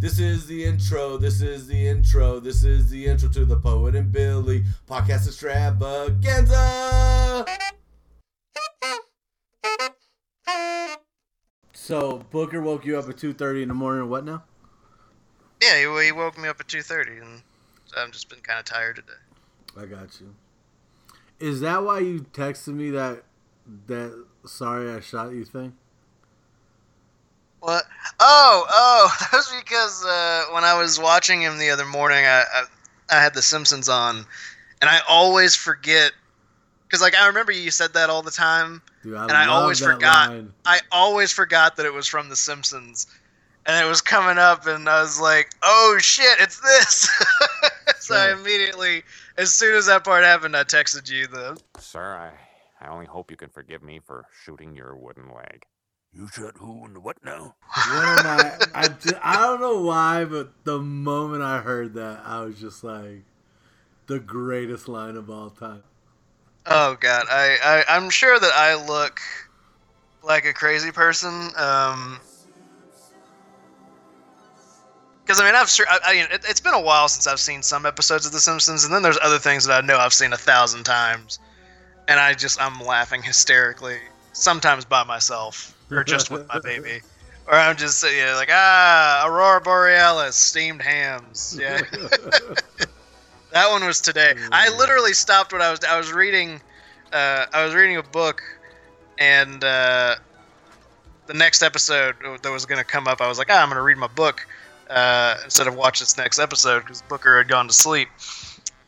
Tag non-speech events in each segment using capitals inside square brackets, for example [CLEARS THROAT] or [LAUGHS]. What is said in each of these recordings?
This is the intro. This is the intro. This is the intro to the Poet and Billy podcast extravaganza. So Booker woke you up at two thirty in the morning. What now? Yeah, he, he woke me up at two thirty, and I've just been kind of tired today. I got you. Is that why you texted me that that sorry I shot you thing? What? Oh, oh, [LAUGHS] that was because uh, when I was watching him the other morning, I, I, I had The Simpsons on, and I always forget because like I remember you said that all the time, Dude, I and I always forgot. line. I always forgot that it was from The Simpsons, and it was coming up, and I was like, "Oh shit, it's this!" [LAUGHS] so I immediately, as soon as that part happened, I texted you the. Sir, I, I only hope you can forgive me for shooting your wooden leg. You shot who and what now? One of my, I, ju- I don't know why, but the moment I heard that, I was just like, the greatest line of all time. Oh god, I, I I'm sure that I look like a crazy person. Um, because I mean, I've sur- I, I mean, it's been a while since I've seen some episodes of The Simpsons, and then there's other things that I know I've seen a thousand times, and I just I'm laughing hysterically, sometimes by myself or [LAUGHS] just with my baby, or I'm just you know, like ah, Aurora Borealis, steamed hams, yeah. [LAUGHS] That one was today. I literally stopped what I was. I was reading. Uh, I was reading a book, and uh, the next episode that was going to come up, I was like, ah, I'm going to read my book uh, instead of watch this next episode because Booker had gone to sleep.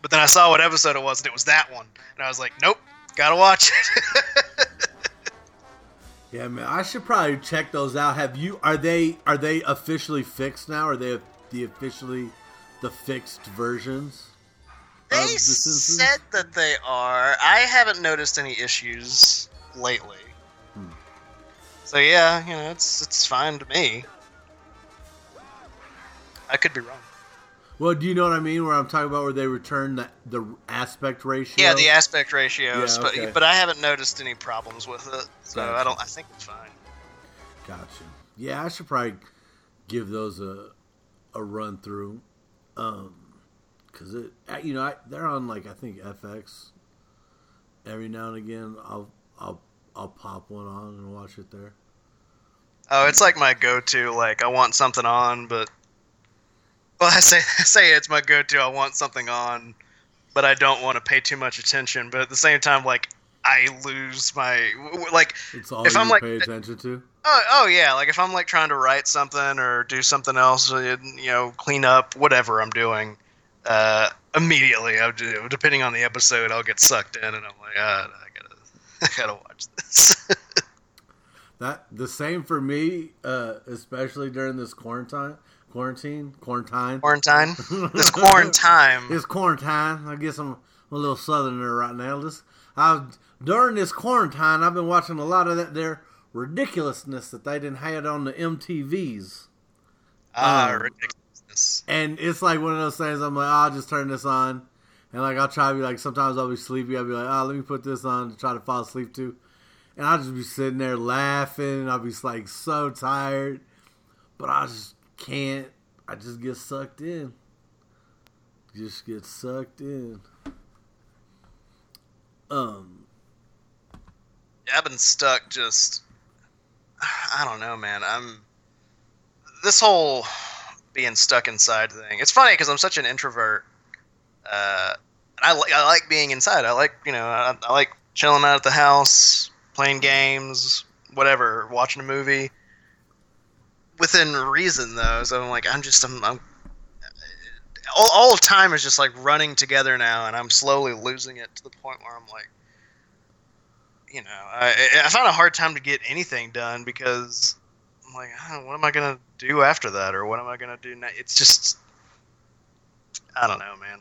But then I saw what episode it was, and it was that one, and I was like, nope, gotta watch it. [LAUGHS] Yeah, man, I should probably check those out. Have you? Are they? Are they officially fixed now? Are they the officially the fixed versions? of they The said that they are. I haven't noticed any issues lately. Hmm. So yeah, you know, it's it's fine to me. I could be wrong. Well, do you know what I mean? Where I'm talking about where they return the the aspect ratio. Yeah, the aspect ratios, Yeah, okay. but but I haven't noticed any problems with it, so Gotcha. I don't. I think it's fine. Gotcha. Yeah, I should probably give those a a run through, um, cause it you know I, they're on like I think FX. Every now and again, I'll I'll I'll pop one on and watch it there. Oh, it's like my go-to. Like I want something on, but well, [LAUGHS] I say I say it's my go-to. I want something on, but I don't want to pay too much attention. But at the same time, like I lose my like. It's all If I'm, like- pay attention to. Oh, oh yeah, like if I'm like trying to write something or do something else, uh, you know, clean up whatever I'm doing, uh, immediately I'll do. Depending on the episode, I'll get sucked in, and I'm like, ah, I gotta, [LAUGHS] I gotta watch this. [LAUGHS] That the same for me, uh, especially during this quarantine, quarantine, quarantine. quarantine, [LAUGHS] it's quarantine. It's quarantine. I guess I'm a little southerner right now. This I during this quarantine, I've been watching a lot of that there ridiculousness that they didn't have on the MTVs, Ah, um, ridiculousness. and it's like one of those things. I'm like, oh, I'll just turn this on, and like I'll try to be like, sometimes I'll be sleepy. I'll be like, oh, let me put this on to try to fall asleep too, and I'll just be sitting there laughing. I'll be like so tired, but I just can't. I just get sucked in. Just get sucked in. Um, Yeah, I've been stuck. Just, [SIGHS] I don't know, man. I'm this whole being stuck inside thing. It's funny because I'm such an introvert. Uh, I like I like being inside. I like you know I, I like chilling out at the house, playing games, whatever, watching a movie. Within reason, though, so I'm like I'm just I'm, I'm all, all of time is just like running together now, and I'm slowly losing it to the point where I'm like, you know, I, I find a hard time to get anything done because I'm like, "Huh, what am I gonna do after that, or what am I gonna do now? It's just, I don't know, man.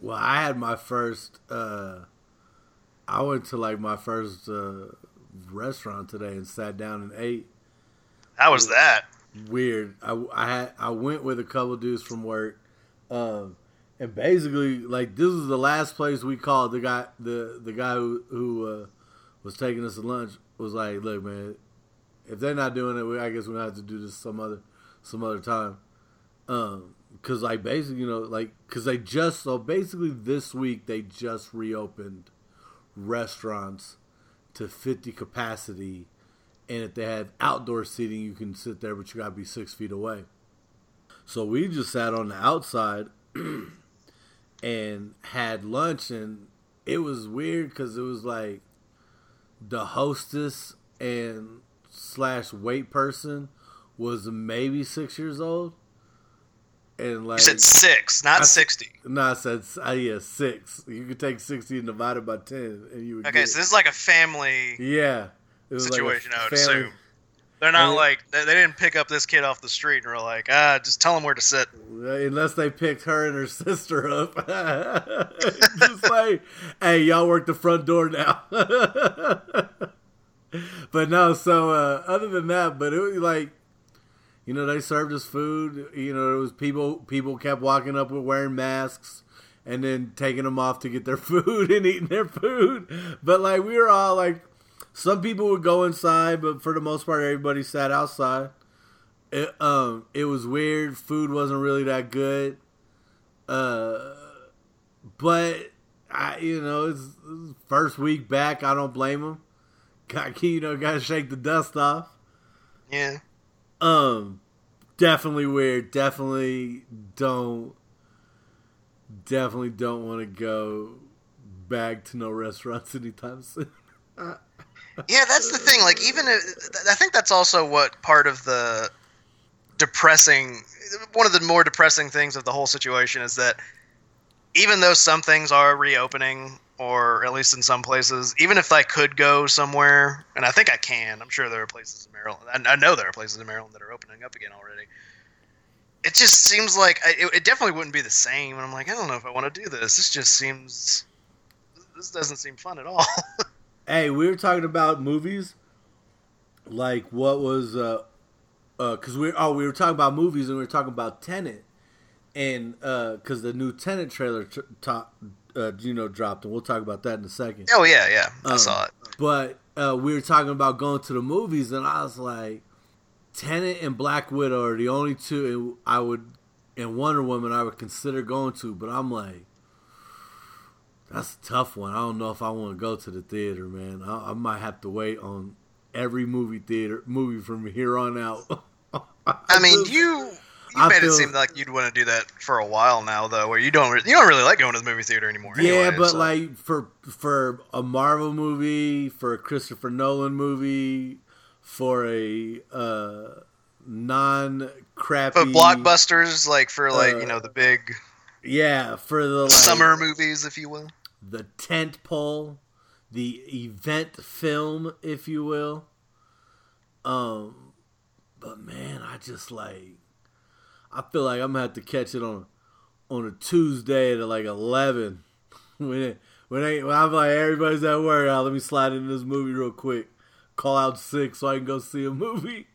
well, I had my first. uh I went to like my first uh restaurant today and sat down and ate. How was that? Weird. I, I had I went with a couple dudes from work, um, and basically like this was the last place we called. The guy the the guy who who uh, was taking us to lunch was like, "Look, man, if they're not doing it, I guess we're gonna have to do this some other some other time." Um, cause like basically, you know, like cause they just so basically this week they just reopened restaurants to fifty capacity, and if they have outdoor seating, you can sit there, but you gotta be six feet away. So we just sat on the outside [CLEARS THROAT] and had lunch, and it was weird because it was like the hostess and slash wait person was maybe six years old, and like You said six, not I- sixty. no, I said uh, yeah six. You could take sixty and divide it by ten, and you would Okay, so this is like a family yeah it was like situation. I would family- assume they're not And- like they, they didn't pick up this kid off the street and were like, ah, just tell him where to sit. Unless they picked her and her [LAUGHS] sister up. [LAUGHS] Just like, hey, y'all work the front door now. [LAUGHS] but no, so uh, other than that, but it was like, you know, they served us food. You know, it was people. People kept walking up with wearing masks and then taking them off to get their food and eating their food. But like, we were all like, some people would go inside, but for the most part, everybody sat outside. It, um, it was weird. Food wasn't really that good. Uh, but I, you know, it's, it's first week back. I don't blame them. Got [LAUGHS] you know, got to shake the dust off. Yeah. Um, definitely weird. Definitely don't. Definitely don't want to go back to no restaurants [LAUGHS] anytime soon. Yeah, that's the thing. Like, even if, I think that's also what part of the depressing, one of the more depressing things of the whole situation is that even though some things are reopening, or at least in some places, even if I could go somewhere, and I think I can, I'm sure there are places in Maryland. I, I know there are places in Maryland that are opening up again already. It just seems like I, it, it definitely wouldn't be the same. And I'm like, I don't know if I want to do this. This just seems. This doesn't seem fun at all. [LAUGHS] Hey, we were talking about movies. Like what was uh uh cuz we oh we were talking about movies and we were talking about Tenet And uh cuz the new Tenet trailer tr- top uh you know dropped and we'll talk about that in a second. oh yeah, yeah, I Um, saw it. But uh we were talking about going to the movies and I was like Tenet and Black Widow are the only two I would and Wonder Woman I would consider going to, but I'm like that's a tough one. I don't know if I want to go to the theater, man. I, I might have to wait on every movie theater movie from here on out. [LAUGHS] I mean, just- you you I made feel- it seem like you'd want to do that for a while now, though, where you don't re- you don't really like going to the movie theater anymore. Yeah, anyway, but so- like for for a Marvel movie, for a Christopher Nolan movie, for a uh, non crappy but blockbusters, like for like uh, you know the big Yeah, for the like, summer movies, if you will. The tent pole, the event film, if you will. Um, but man, I just like, I feel like I'm gonna have to catch it on on a Tuesday at like eleven. [LAUGHS] when it, when, I, when I'm like everybody's at work, ah, let me slide into this movie real quick. Call out sick so I can go see a movie.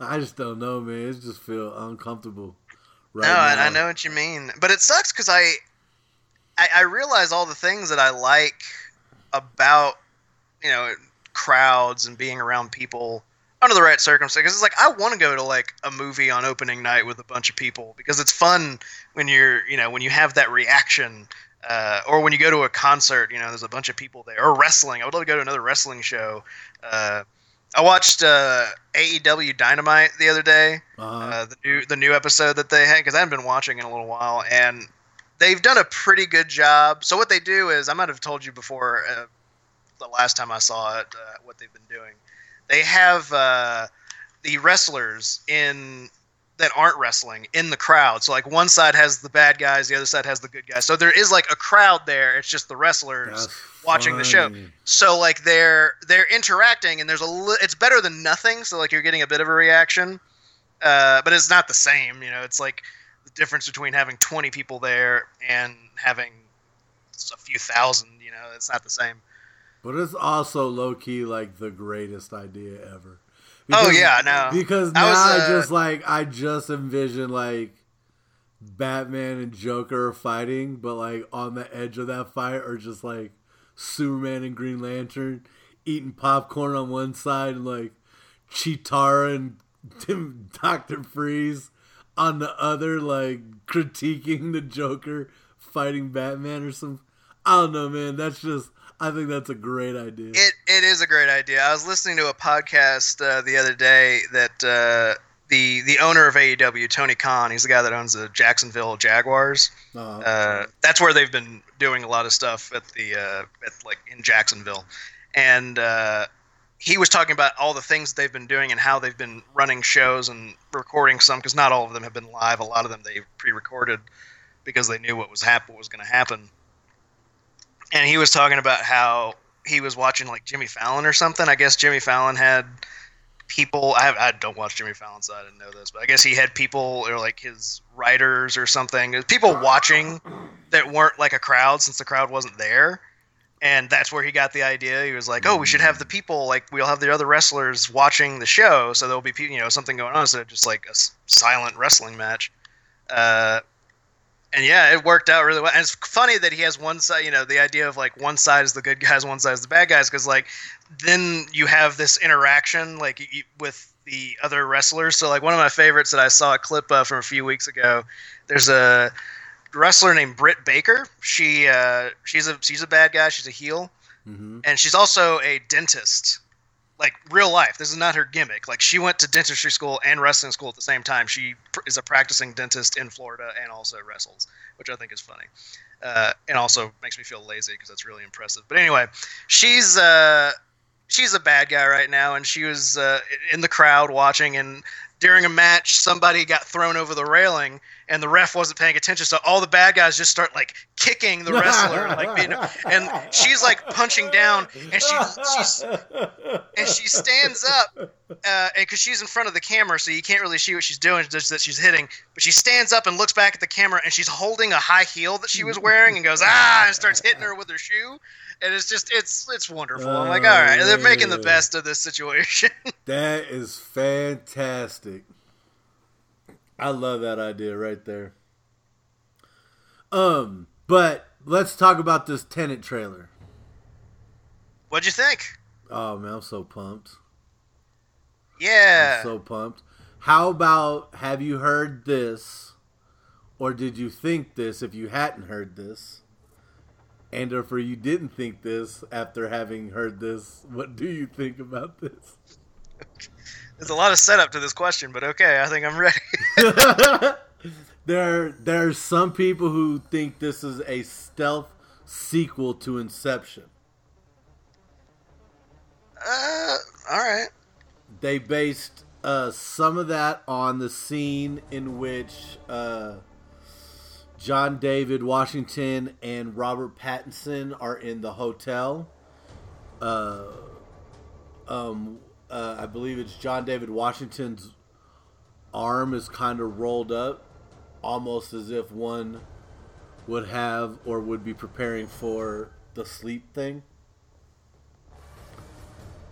I just don't know, man. It just feel uncomfortable. Right no, and I know what you mean, but it sucks because I, I I realize all the things that I like about you know crowds and being around people under the right circumstances. It's like I want to go to like a movie on opening night with a bunch of people because it's fun when you're you know when you have that reaction. Uh, or when you go to a concert, you know, there's a bunch of people there. Or wrestling. I would love to go to another wrestling show. Uh, I watched uh, AEW Dynamite the other day Uh-huh. uh, the new the new episode that they had because I haven't been watching in a little while, and they've done a pretty good job. So what they do is I might have told you before uh, the last time I saw it uh, what they've been doing. They have uh, the wrestlers in that aren't wrestling in the crowd. So like one side has the bad guys, the other side has the good guys. So there is like a crowd there. It's just the wrestlers That's watching the show. so like they're they're interacting and there's a li- it's better than nothing so like you're getting a bit of a reaction uh, but it's not the same you know it's like the difference between having 20 people there and having a few thousand you know it's not the same But it's also low key like the greatest idea ever. Oh, yeah, no. Because I now was, I uh, just like I just envision like Batman and Joker fighting, but like on the edge of that fight are just like Superman and Green Lantern eating popcorn on one side and like Chitara and Tim, [LAUGHS] Doctor Freeze on the other, like critiquing the Joker fighting Batman or some. I don't know, man. That's just. I think that's a great idea. It it is a great idea. I was listening to a podcast uh, the other day that uh, the the owner of AEW, Tony Khan, he's the guy that owns the Jacksonville Jaguars. Uh, Uh, that's where they've been doing a lot of stuff at the uh, at like in Jacksonville, and uh, he was talking about all the things they've been doing and how they've been running shows and recording some because not all of them have been live. A lot of them they pre-recorded because they knew what was hap- what was going to happen. And he was talking about how he was watching like Jimmy Fallon or something. I guess Jimmy Fallon had people. I, I don't watch Jimmy Fallon, so I didn't know this, but I guess he had people or like his writers or something. People watching that weren't like a crowd since the crowd wasn't there. And that's where he got the idea. He was like, "Oh, we should have the people like we'll have the other wrestlers watching the show, so there'll be you know something going on of just like a s- silent wrestling match." Uh, and yeah, it worked out really well. And it's funny that he has one side, you know, the idea of like one side is the good guys, one side is the bad guys, because like then you have this interaction like y- with the other wrestlers. So like one of my favorites that I saw a clip of from a few weeks ago. There's a wrestler named Britt Baker. She uh, she's a she's a bad guy. She's a heel, mhm. and she's also a dentist. Like real life. This is not her gimmick. Like she went to dentistry school and wrestling school at the same time. She pr- is a practicing dentist in Florida and also wrestles, which I think is funny. Uh, and also makes me feel lazy because that's really impressive. But anyway, she's uh, she's a bad guy right now, and she was uh, in the crowd watching. And during a match, somebody got thrown over the railing, and the ref wasn't paying attention. So all the bad guys just start like kicking the wrestler, and, [LAUGHS] like being, and she's like punching down, and she she's and she stands up uh, because she's in front of the camera, so you can't really see what she's doing, just that she's hitting. But she stands up and looks back at the camera, and she's holding a high heel that she was wearing, and goes ah, and starts hitting her with her shoe, and it's just it's it's wonderful. I'm like, all right, they're making the man. best of this situation. [LAUGHS] That is fantastic. I love that idea right there. Um, but let's talk about this Tenet trailer. What'd you think? Oh man, I'm so pumped. Yeah, I'm so pumped. How about have you heard this or did you think this if you hadn't heard this? And or if you didn't think this after having heard this, what do you think about this? There's a lot of setup to this question, but okay, I think I'm ready. [LAUGHS] [LAUGHS] there there are some people who think this is a stealth sequel to Inception. Uh, all right. They based uh, some of that on the scene in which uh, John David Washington and Robert Pattinson are in the hotel. Uh, um, uh, I believe it's John David Washington's arm is kind of rolled up, almost as if one would have or would be preparing for the sleep thing.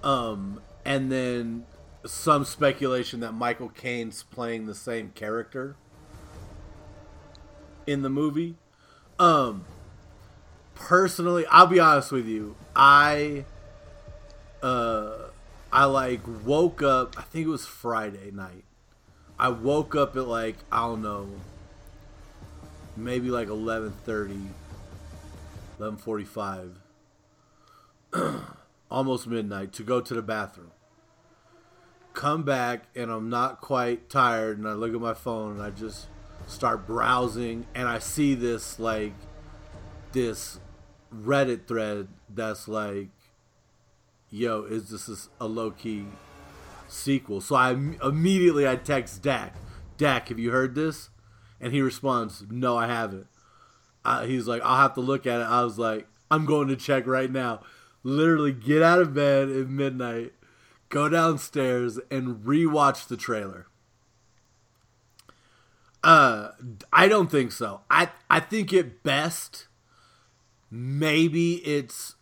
Um, and then some speculation that Michael Caine's playing the same character in the movie. Um, personally, I'll be honest with you, I, uh, I like woke up. I think it was Friday night. I woke up at like I don't know, maybe like 11:30, 11:45 [CLEARS THROAT] almost midnight to go to the bathroom. Come back and I'm not quite tired and I look at my phone and I just start browsing and I see this like this Reddit thread that's like yo is this a low key sequel so I immediately I text Dak Dak have you heard this and he responds no I haven't uh, he's like, I'll have to look at it. I was like, I'm going to check right now. Literally, get out of bed at midnight, go downstairs, and rewatch the trailer. Uh, I don't think so. I I think at best, maybe it's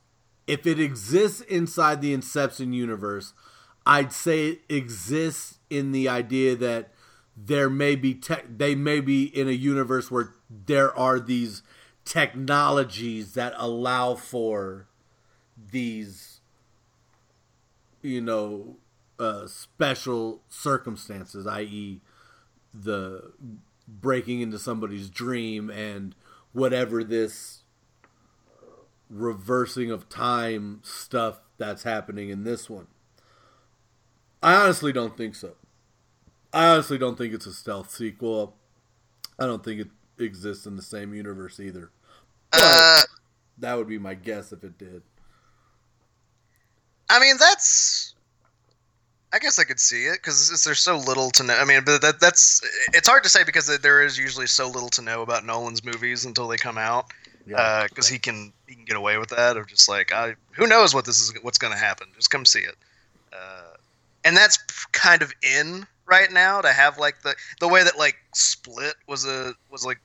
if it exists inside the Inception universe, I'd say it exists in the idea that there may be tech they may be in a universe where there are these technologies that allow for these you know uh, special circumstances i.e the breaking into somebody's dream and whatever this reversing of time stuff that's happening in this one. I honestly don't think so. I honestly don't think it's a stealth sequel. I don't think it exists in the same universe either. But Uh, that would be my guess if it did. I mean, that's. I guess I could see it because there's so little to know. I mean, but that, that's it's hard to say because there is usually so little to know about Nolan's movies until they come out. Because he can he can get away with that or just like I who knows what this is what's going to happen. Just come see it. Uh, and that's kind of in right now to have like the the way that like Split was a was like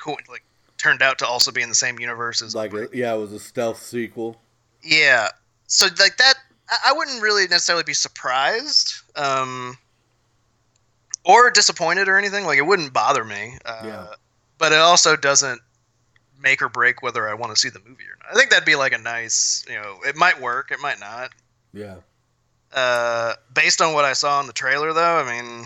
cool like turned out to also be in the same universe as like a, yeah, it was a stealth sequel. yeah. So like that, I- I wouldn't really necessarily be surprised, um, or disappointed or anything. Like it wouldn't bother me. Uh, Yeah. But it also doesn't make or break whether I want to see the movie or not. I think that'd be like a nice, you know, it might work, it might not. Yeah. Uh, based on what I saw in the trailer, though, I mean,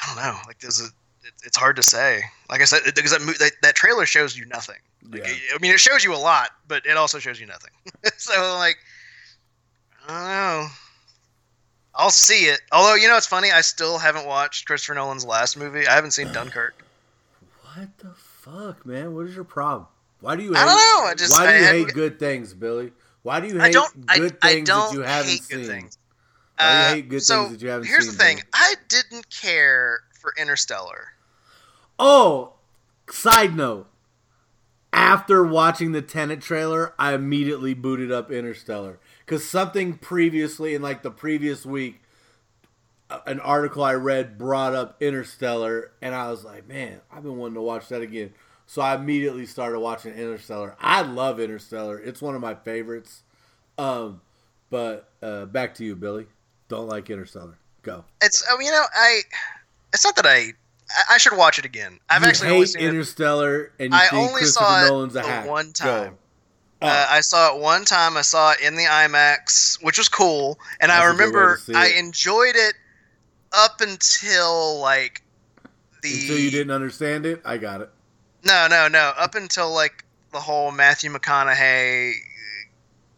I don't know. Like, there's a, it, it's hard to say. Like I said, because that, that that trailer shows you nothing. Like, Yeah. I mean, it shows you a lot, but it also shows you nothing. [LAUGHS] so, like, I don't know. I'll see it. Although, you know, it's funny. I still haven't watched Christopher Nolan's last movie. I haven't seen [SIGHS] Dunkirk. What the fuck, man? What is your problem? Why do you? I Hate, don't know, I just- why do you had- hate good things, Billy? Why do you hate I don't. Good I things don't that you haven't hate seen? good things. Why do you Uh, hate good so things that you haven't here's seen? Here's the thing. Billy? I didn't care for Interstellar. Oh, side note. After watching the Tenet trailer, I immediately booted up Interstellar because something previously in like the previous week, an article I read brought up Interstellar, and I was like, man, I've been wanting to watch that again. So I immediately started watching Interstellar. I love Interstellar; it's one of my favorites. Um, but uh, back to you, Billy. Don't like Interstellar. Go. It's. Mean, you know, I. It's not that I. I- I should watch it again. I've you actually hate only seen it. Interstellar, and you I only saw it Nolan's a one Go. time. Oh. Uh, I saw it one time. I saw it in the IMAX, which was cool, and That's I a good way to remember I enjoyed it up until like the. Until you didn't understand it, I got it. No, no, no. Up until like the whole Matthew McConaughey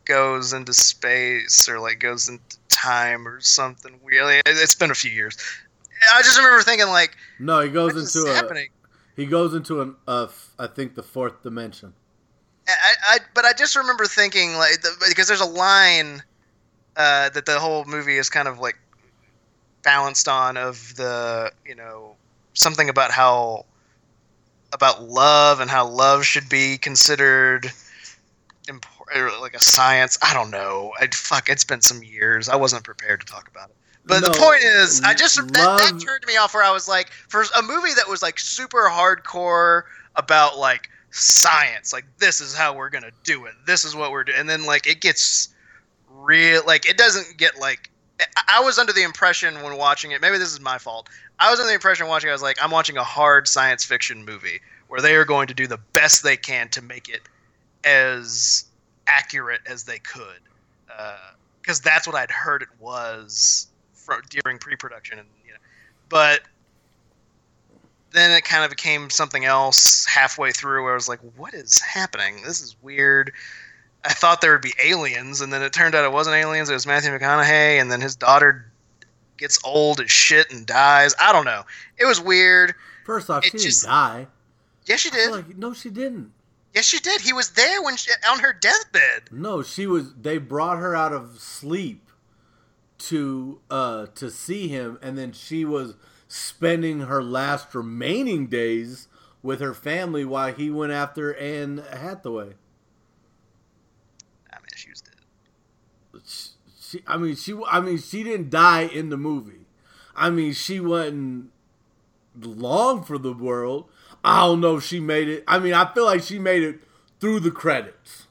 goes into space or like goes into time or something weird. It- It's been a few years. I just remember thinking like, No, he goes into a happening? he goes into an uh, f- I think the fourth dimension. I, I, but I just remember thinking like the, because there's a line uh, that the whole movie is kind of like balanced on of the you know something about how about love and how love should be considered important like a science. I don't know. I fuck it's been some years. I wasn't prepared to talk about it. But the point is i just that, that turned me off where i was like for a movie that was like super hardcore about like science like this is how we're gonna do it. This is what we're doing and then like it gets real like it doesn't get like I- was under the impression when watching it. Maybe this is my fault. I was under the impression watching. it, I was like, I'm watching a hard science fiction movie where they are going to do the best they can to make it as accurate as they could, uh, because that's what I'd heard it was from during pre-production, and you know, but then it kind of became something else halfway through where I was like, what is happening? This is weird. I thought there would be aliens, and then it turned out it wasn't aliens. It was Matthew McConaughey, and then his daughter gets old as shit and dies. I don't know. It was weird. First off, It she just- didn't die. Yes, she did. Like, no, she didn't. Yes, she did. He was there when she, on her deathbed. No, she was. They brought her out of sleep to uh to see him, and then she was spending her last remaining days with her family while he went after Anne Hathaway. I mean, she was dead. She, I mean, she. I mean, she didn't die in the movie. I mean, she wasn't long for the world. I don't know if she made it. I mean, I feel like she made it through the credits.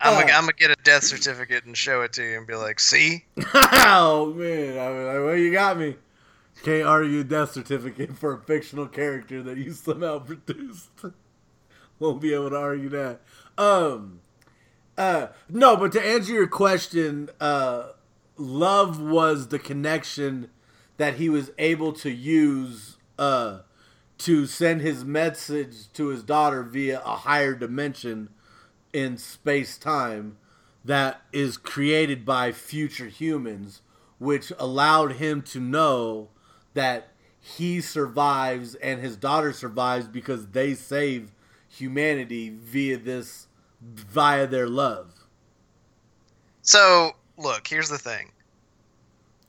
I'm, gonna, gonna get a death certificate and show it to you and be like, "See, [LAUGHS] oh man, I mean, like, well, you got me. Can't argue a death certificate for a fictional character that you somehow produced. [LAUGHS] Won't be able to argue that. Um, uh, no, but to answer your question, uh, love was the connection that he was able to use uh, to send his message to his daughter via a higher dimension in space time that is created by future humans, which allowed him to know that he survives and his daughter survives because they save humanity via this via their love. So look, here's the thing.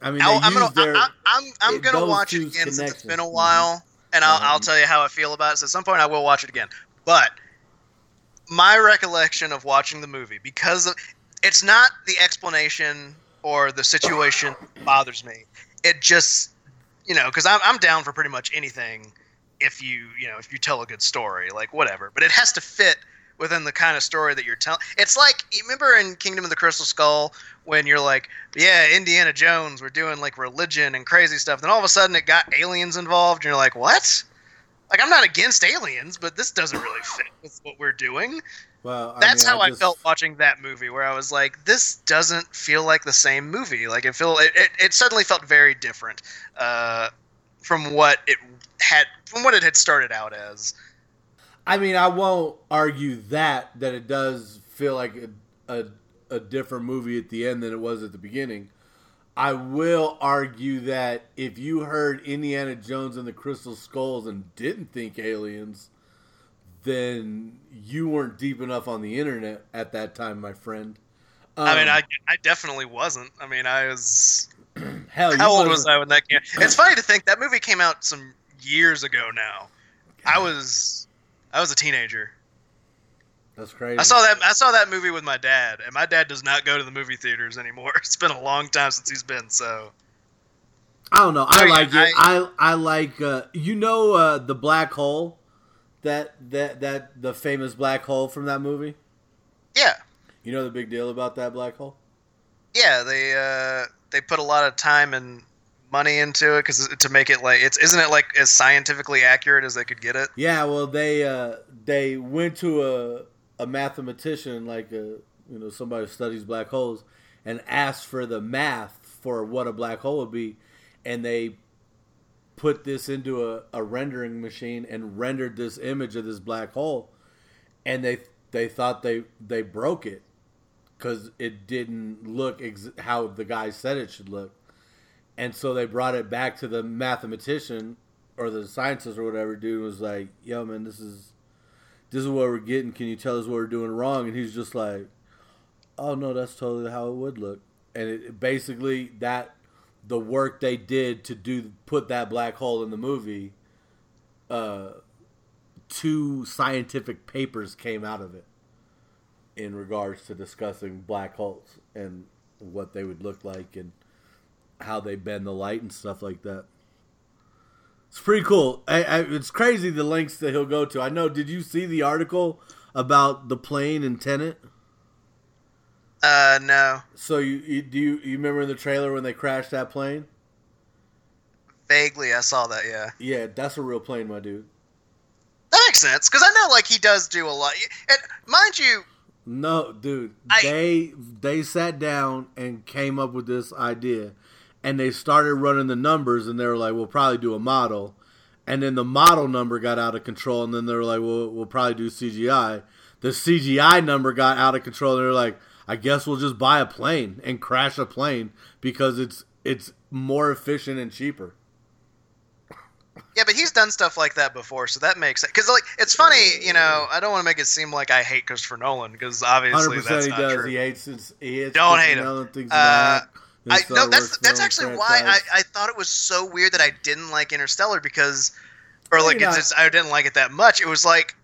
I mean, I'll- I'm gonna, their, I, I'm, I'm it- gonna watch it again since it's been a while, and I'll, I'll Mhm. tell you how I feel about it. So at some point, I will watch it again. But my recollection of watching the movie, because of, it's not the explanation or the situation bothers me. It just, you know, because I'm, I'm down for pretty much anything if you, you know, if you tell a good story, like whatever. But it has to fit within the kind of story that you're telling. It's like you remember in Kingdom of the Crystal Skull when you're like, yeah, Indiana Jones, we're doing like religion and crazy stuff. Then all of a sudden it got aliens involved, and you're like, what? Like I'm not against aliens, but this doesn't really fit with what we're doing. well, I That's mean, how I, just- felt watching that movie, where I was like, this doesn't feel like the same movie. Like it feel it, it, it suddenly felt very different uh, from what it had from what it had started out as. I mean, I won't argue that that it does feel like a, a a different movie at the end than it was at the beginning. I will argue that if you heard Indiana Jones and the Crystal Skulls and didn't think aliens, then you weren't deep enough on the internet at that time, my friend. I mean, Um, I I definitely wasn't. I mean, I was [CLEARS THROAT] hell, how old was I when that came? It's funny to think that movie came out some years ago now. I was I was a teenager. That's crazy. I saw that I saw that movie with my dad, and my dad does not go to the movie theaters anymore. [LAUGHS] It's been a long time since he's been. So I don't know. I like it. I I like uh, you know uh, the black hole that that that the famous black hole from that movie. yeah, You know the big deal about that black hole? yeah, they uh, they put a lot of time and money into it because to make it like it's isn't it like as scientifically accurate as they could get it? Yeah, well they uh, they went to a a mathematician like a you know somebody who studies black holes and asked for the math for what a black hole would be and they put this into a, a rendering machine and rendered this image of this black hole and they they thought they they broke it because it didn't look ex- how the guy said it should look and so they brought it back to the mathematician or the scientist or whatever dude was like yo man this is this is what we're getting. Can you tell us what we're doing wrong? And he's just like oh no that's totally how it would look. And it basically that the work they did to do put that black hole in the movie uh two scientific papers came out of it in regards to discussing black holes and what they would look like and how they bend the light and stuff like that. It's pretty cool. I, I, it's crazy the lengths that he'll go to. I know. Did you see the article about the plane and Tenet? Uh, no, So you, you do you, you remember in the trailer when they crashed that plane? vaguely I saw that. Yeah, Yeah, that's a real plane, my dude. that makes sense because I know like he does do a lot. And mind you, No, dude. I- they they sat down and came up with this idea, and they started running the numbers, and they were like, "We'll probably do a model," and then the model number got out of control, and then they were like, "Well, we'll probably do CGI." The CGI number got out of control, and they were like, "I guess we'll just buy a plane and crash a plane because it's it's more efficient and cheaper." Yeah, but he's done stuff like that before, so that makes it. Because like, it's funny, you know. I don't want to make it seem like I hate Christopher Nolan because obviously that's he not does. true. He hates his. He hates Don't Christopher hate him. Nolan, Uh. I no, that's that's actually why I. I thought it was so weird that I didn't like Interstellar because, or Well, like it's just, I didn't like it that much. It was like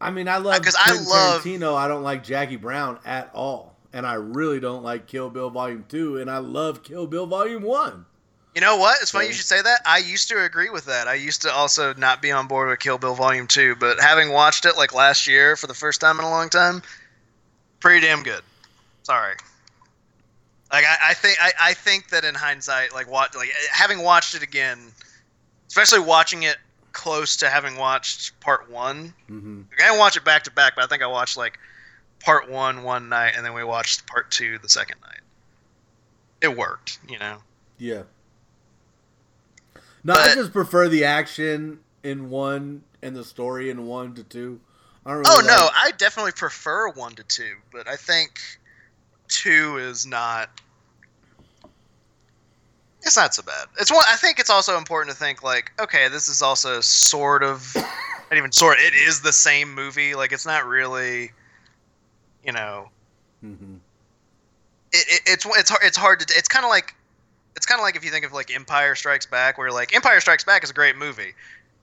I mean, I love 'Cause I love- Tarantino. I don't like Jackie Brown at all, and I really don't like Kill Bill Volume Two, and I love Kill Bill Volume One. you know what? It's funny you should say that. I used to agree with that. I used to also not be on board with Kill Bill Volume Two, but having watched it like last year for the first time in a long time, pretty damn good. Sorry. Like I, I think I, I think that in hindsight, like what like having watched it again, especially watching it close to having watched part one. Mm-hmm. Like, I didn't watch it back to back, but I think I watched like part one one night, and then we watched part two the second night. It worked, you know. Yeah, No, I just prefer the action in one and the story in one to two. I don't Oh really no, I definitely prefer one to two, but I think two is not. It's not so bad. It's one. I think it's also important to think like, okay, this is also sort of, [COUGHS] not even sort. It is the same movie. Like, it's not really, you know, Mhm. it, it, it's it's hard. It's hard to. It's kind of like, it's kind of like if you think of like Empire Strikes Back, where like Empire Strikes Back is a great movie,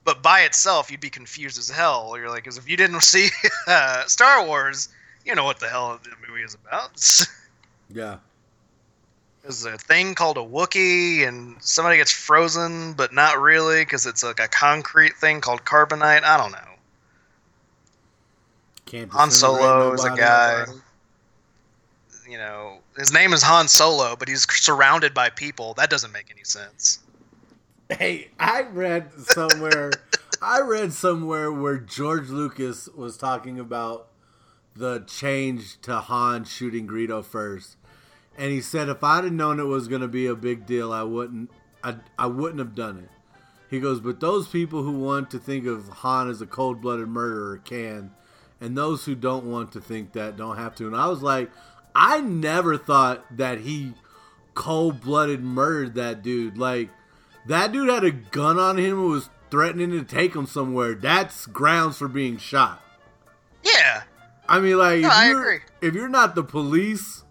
but by itself you'd be confused as hell. You're like, because if you didn't [LAUGHS] see uh, Star Wars, you know what the hell the movie is about. [LAUGHS] Yeah. There's a thing called a Wookiee, and somebody gets frozen, but not really, because it's like a concrete thing called carbonite. I don't know. Can't Han Solo is a nobody. guy. You know, his name is Han Solo, but he's surrounded by people. That doesn't make any sense. Hey, I read somewhere. [LAUGHS] I read somewhere where George Lucas was talking about the change to Han shooting Greedo first, and he said if I'd have known it was going to be a big deal, I wouldn't. I, I wouldn't have done it. He goes, but those people who want to think of Han as a cold-blooded murderer can, and those who don't want to think that don't have to. And I was like, I never thought that he cold-blooded murdered that dude. Like that dude had a gun on him and was threatening to take him somewhere. That's grounds for being shot. Yeah, I mean, like, No, if, I you're, agree. if you're not the police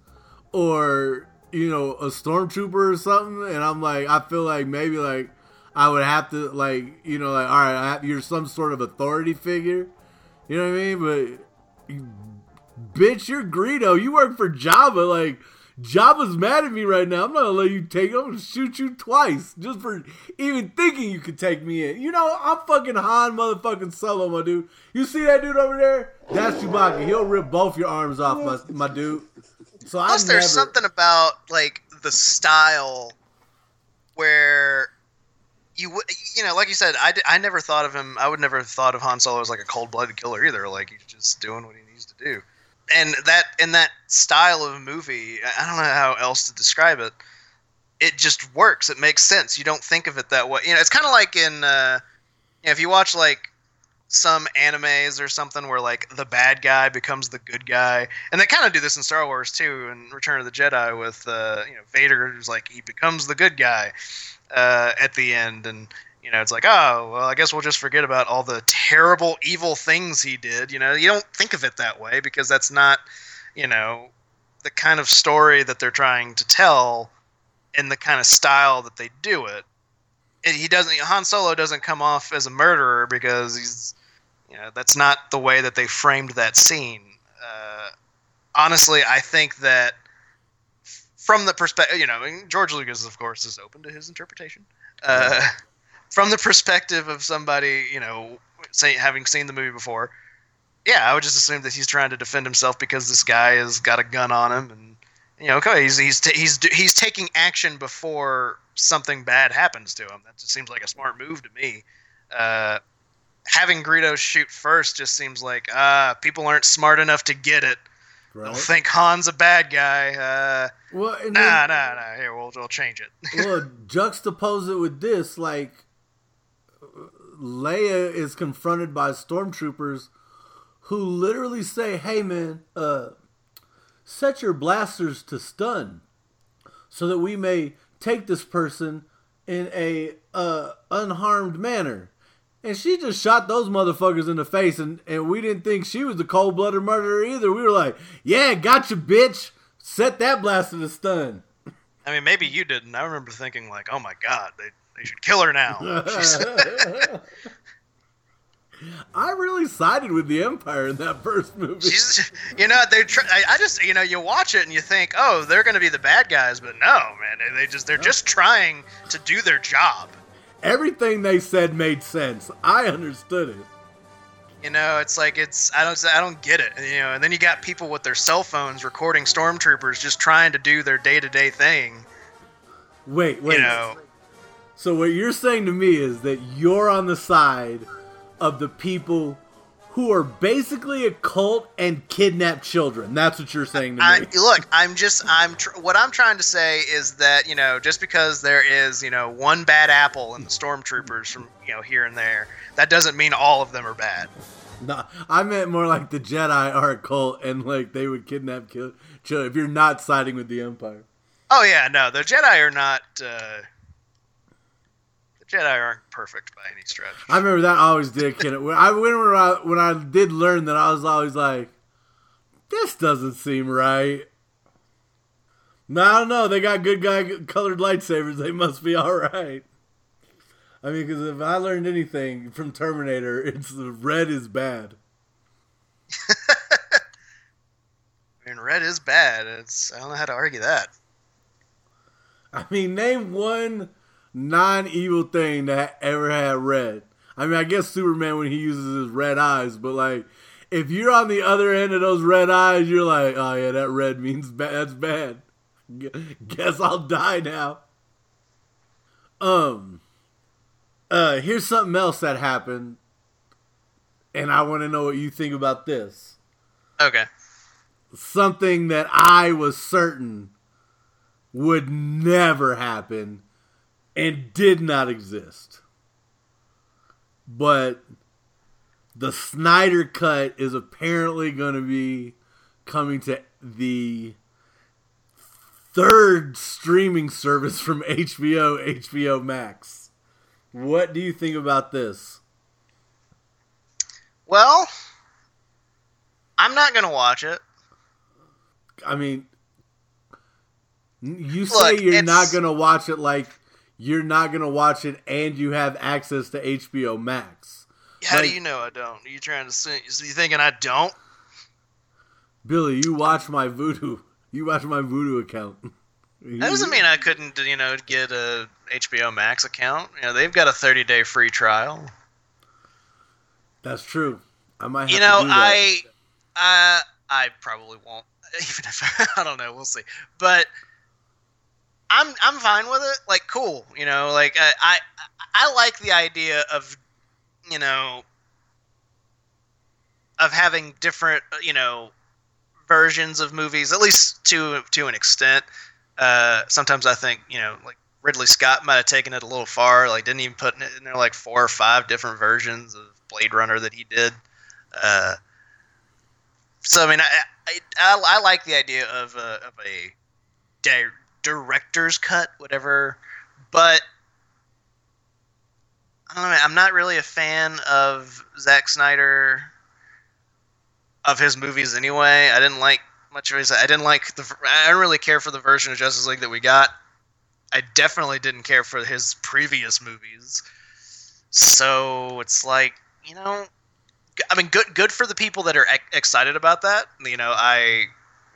or you know a stormtrooper or something, and I'm like, I feel like maybe like I would have to like you know like all right, I have, you're some sort of authority figure. You know what I mean? But you- bitch, you're Greedo. You work for Jabba. Like Jabba's mad at me right now. I'm not gonna let you take. I'm gonna shoot you twice just for even thinking you could take me in. You know, I'm fucking Han motherfucking Solo, my dude. You see that dude over there? That's Chewbacca. He'll rip both your arms off, my, my dude. So I Plus, never. there's something about like the style where you would, you know, like you said, I, d- I never thought of him. I would never have thought of Han Solo as like a cold-blooded killer either. Like he's just doing what he needs to do, and that in that style of movie, I I don't know how else to describe it. It just works. It makes sense. You don't think of it that way. You know, it's kind of like in, uh, you know, if you watch like some animes or something where like the bad guy becomes the good guy, and they kind of do this in Star Wars too, in Return of the Jedi with uh, you know Vader, who's like he becomes the good guy uh, at the end, and you know it's like oh well, I guess we'll just forget about all the terrible evil things he did. You know, you don't think of it that way because that's not you know the kind of story that they're trying to tell in the kind of style that they do it. And he doesn't Han Solo doesn't come off as a murderer because he's you know that's not the way that they framed that scene. Uh, honestly, I think that from the perspective, you know, George Lucas, of course, is open to his interpretation. Uh, from the perspective of somebody, you know, say having seen the movie before, yeah, I would just assume that he's trying to defend himself because this guy has got a gun on him, and you know, okay, he's he's ta- he's he's taking action before something bad happens to him. That just seems like a smart move to me. Uh, having Greedo shoot first just seems like ah, people aren't smart enough to get it. They'll Right? think Han's a bad guy. Uh, Well, nah, then, nah, nah. Here, we'll we'll change it. [LAUGHS] well, juxtapose it with this, like Leia is confronted by stormtroopers who literally say, "Hey, man, uh, set your blasters to stun, so that we may take this person in a uh, unharmed manner." And she just shot those motherfuckers in the face, and, and we didn't think she was a cold blooded murderer either. We were like, "Yeah, gotcha, bitch. Set that blaster to stun." I mean, maybe you didn't. I remember thinking like, oh my god, they they should kill her now. [LAUGHS] [LAUGHS] I really sided with the Empire in that first movie. she's you know they tr- I, I just you know you watch it and you think oh they're gonna be the bad guys, but no man, they, they just they're just trying to do their job. Everything they said made sense. I understood it. You know, it's like it's I don't I don't get it. You know, and then you got people with their cell phones recording stormtroopers just trying to do their day to day thing. Wait, wait. You know, So what you're saying to me is that you're on the side of the people who are basically a cult and kidnap children. That's what you're saying to me. I, look, I'm just I'm tr- what I'm trying to say is that you know just because there is you know one bad apple in the stormtroopers from you know here and there, that doesn't mean all of them are bad. no, I meant more like the Jedi are a cult and like they would kidnap kill, children if you're not siding with the Empire. Oh yeah, no, the Jedi are not. Uh, the Jedi aren't perfect by any stretch. I remember that I always did kid. When I when I uh, when I did learn that, I was always like, "This doesn't seem right." No, I don't know. They got good guy colored lightsabers. They must be all right. I mean, because if I learned anything from Terminator, it's the red is bad. [LAUGHS] I mean, red is bad. It's I don't know how to argue that. I mean, name one non-evil thing that ever had red. I mean, I guess Superman when he uses his red eyes, but like, if you're on the other end of those red eyes, you're like, oh yeah, that red means bad. That's bad. Guess I'll die now. Um. Uh, here's something else that happened, and I want to know what you think about this. Okay. Something that I was certain would never happen and did not exist. But the Snyder Cut is apparently going to be coming to the third streaming service from [LAUGHS] HBO, HBO Max. What do you think about this? Well, I'm not gonna watch it. I mean, you say Look, you're not going to watch it like you're not going to watch it and you have access to HBO Max. How Like- do you know I don't? Are you trying to say? You thinking I don't? Billy, you watch my Vudu. You watch my Vudu account. That doesn't mean I couldn't, you know, get a HBO Max account. You know, they've got a 30 day free trial. That's true. I might have You to know. I, uh, I probably won't. [LAUGHS] Even if [LAUGHS] I don't know, we'll see. But I'm I'm fine with it. Like, cool. You know, like I I, I like the idea of, you know, of having different, uh, you know, versions of movies, at least to to an extent. Uh, sometimes I think, you know, like Ridley Scott might have taken it a little far. Like, didn't even put in there like four or five different versions of Blade Runner that he did. Uh, so I mean, I I, I, I like the idea of a, of a di- director's cut, whatever, but I don't know. I'm not really a fan of Zack Snyder of his movies anyway. I didn't like much of his. I didn't like the. I don't really care for the version of Justice League that we got. I definitely didn't care for his previous movies. So it's like you know, I mean, good good for the people that are ex- excited about that. You know, I,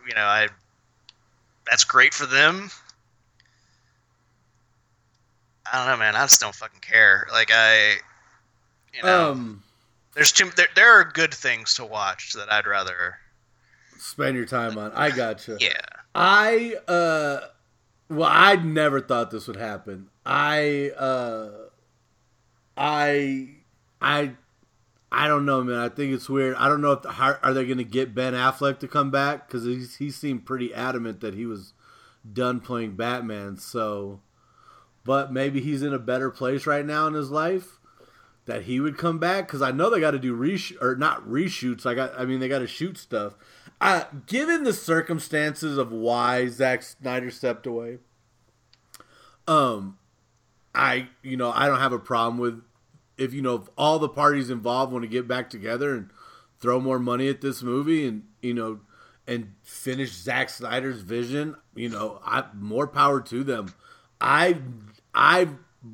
you know, I. That's great for them. I don't know, man. I just don't fucking care. Like I, you know, um there's too there, there are good things to watch that I'd rather. spend your time on. I gotcha. Yeah. I uh well I never thought this would happen. I uh I I I don't know, man. I think it's weird. I don't know if the, are they going to get Ben Affleck to come back because he he seemed pretty adamant that he was done playing Batman. So, but maybe he's in a better place right now in his life that he would come back because I know they got to do resh or not reshoots. I got I mean they got to shoot stuff. Uh, given the circumstances of why Zack Snyder stepped away, um, I you know I don't have a problem with if you know if all the parties involved want to get back together and throw more money at this movie and you know and finish Zack Snyder's vision, you know, I more power to them. I I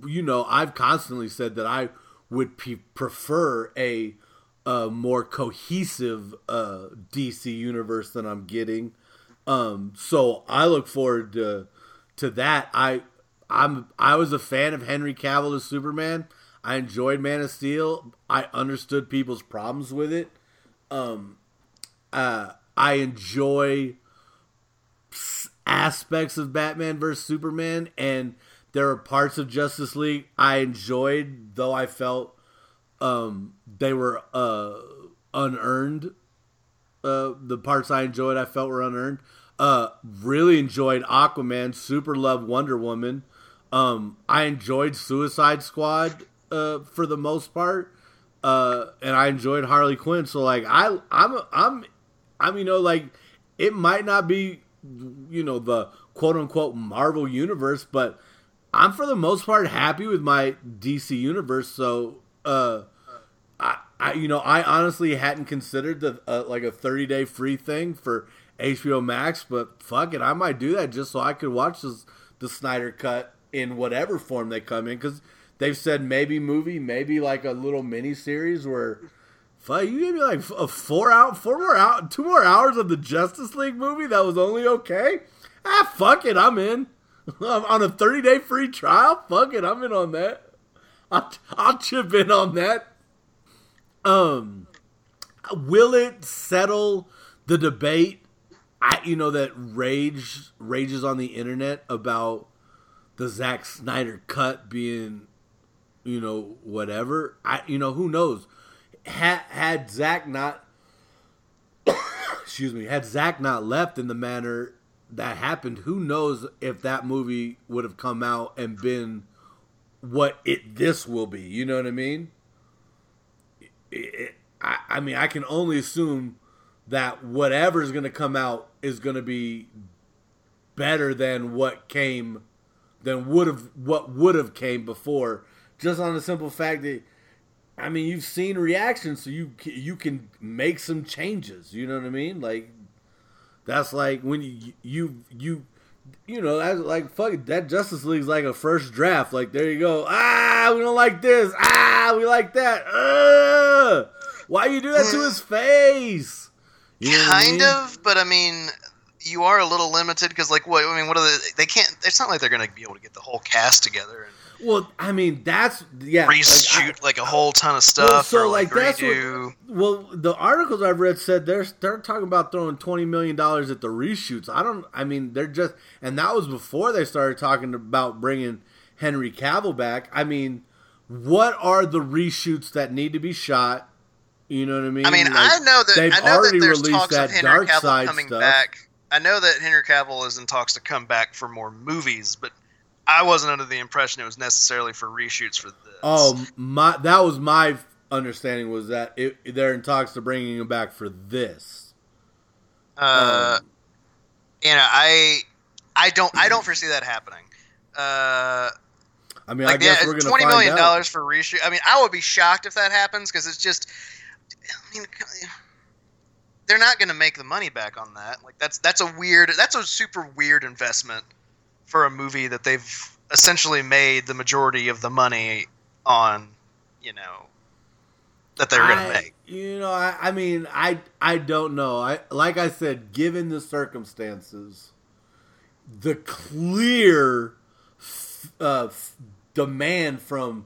you know I've constantly said that I would pe- prefer a a more cohesive uh, DC universe than I'm getting. Um, so I look forward to to that. I I'm I was a fan of Henry Cavill as Superman. I enjoyed Man of Steel. I understood people's problems with it. Um, uh, I enjoy aspects of Batman versus Superman, and there are parts of Justice League I enjoyed, though I felt um, they were uh, unearned. Uh, the parts I enjoyed, I felt were unearned. Uh, really enjoyed Aquaman. Super love Wonder Woman. Um, I enjoyed Suicide Squad uh, for the most part, uh, and I enjoyed Harley Quinn. So like I, I'm, I'm, I'm, you know, like it might not be, you know, the quote unquote Marvel universe, but I'm for the most part happy with my DC universe. So, uh, I, I, you know, I honestly hadn't considered the uh, like a 30 day free thing for HBO Max, but fuck it, I might do that just so I could watch this, the Snyder cut in whatever form they come in because they've said maybe movie, maybe like a little mini series where. Fuck, you gave me like a four out, four more out, two more hours of the Justice League movie that was only okay. Ah, fuck it, I'm in. [LAUGHS] I'm on a 30 day free trial. Fuck it, I'm in on that. I'll, I'll chip in on that. Um, will it settle the debate? I, you know that rage rages on the internet about the Zack Snyder cut being, you know, whatever. I, you know, who knows? Had had Zack not, [COUGHS] excuse me, had Zack not left in the manner that happened, who knows if that movie would have come out and been what it this will be. You know what I mean? It, it, I, I mean, I can only assume that whatever is going to come out is going to be better than what came than would have what would have came before just on the simple fact that I mean you've seen reactions so you you can make some changes you know what I mean? Like that's like when you you you you know that's like fuck it, that Justice League's like a first draft like there you go ah we don't like this ah we like that uh, why you do that to his face? You know kind I mean? of but I mean you are a little limited because like what I mean what are the they can't it's not like they're gonna be able to get the whole cast together and well I mean that's yeah reshoot like, like a whole ton of stuff well, so like, like that's what, well the articles I've read said they're they're talking about throwing twenty million dollars at the reshoots. I don't I mean they're just and that was before they started talking about bringing Henry Cavill back. I mean what are the reshoots that need to be shot? You know what I mean? I mean, like, I know that they've I know already that there's released talks that of Henry Cavill coming stuff. back. I know that Henry Cavill is in talks to come back for more movies, but I wasn't under the impression it was necessarily for reshoots for this. Oh, my! That was my understanding was that it, they're in talks to bringing him back for this. Uh, um, you know, I, I don't, I don't foresee that happening. Uh, I mean, like, I guess yeah, we're gonna twenty million dollars for reshoot. I mean, I would be shocked if that happens because it's just. I mean, they're not going to make the money back on that. Like that's that's a weird that's a super weird investment for a movie that they've essentially made the majority of the money on, you know, that they're going to make. You know, I, I mean, I I don't know. I like I said, given the circumstances, the clear uh, demand from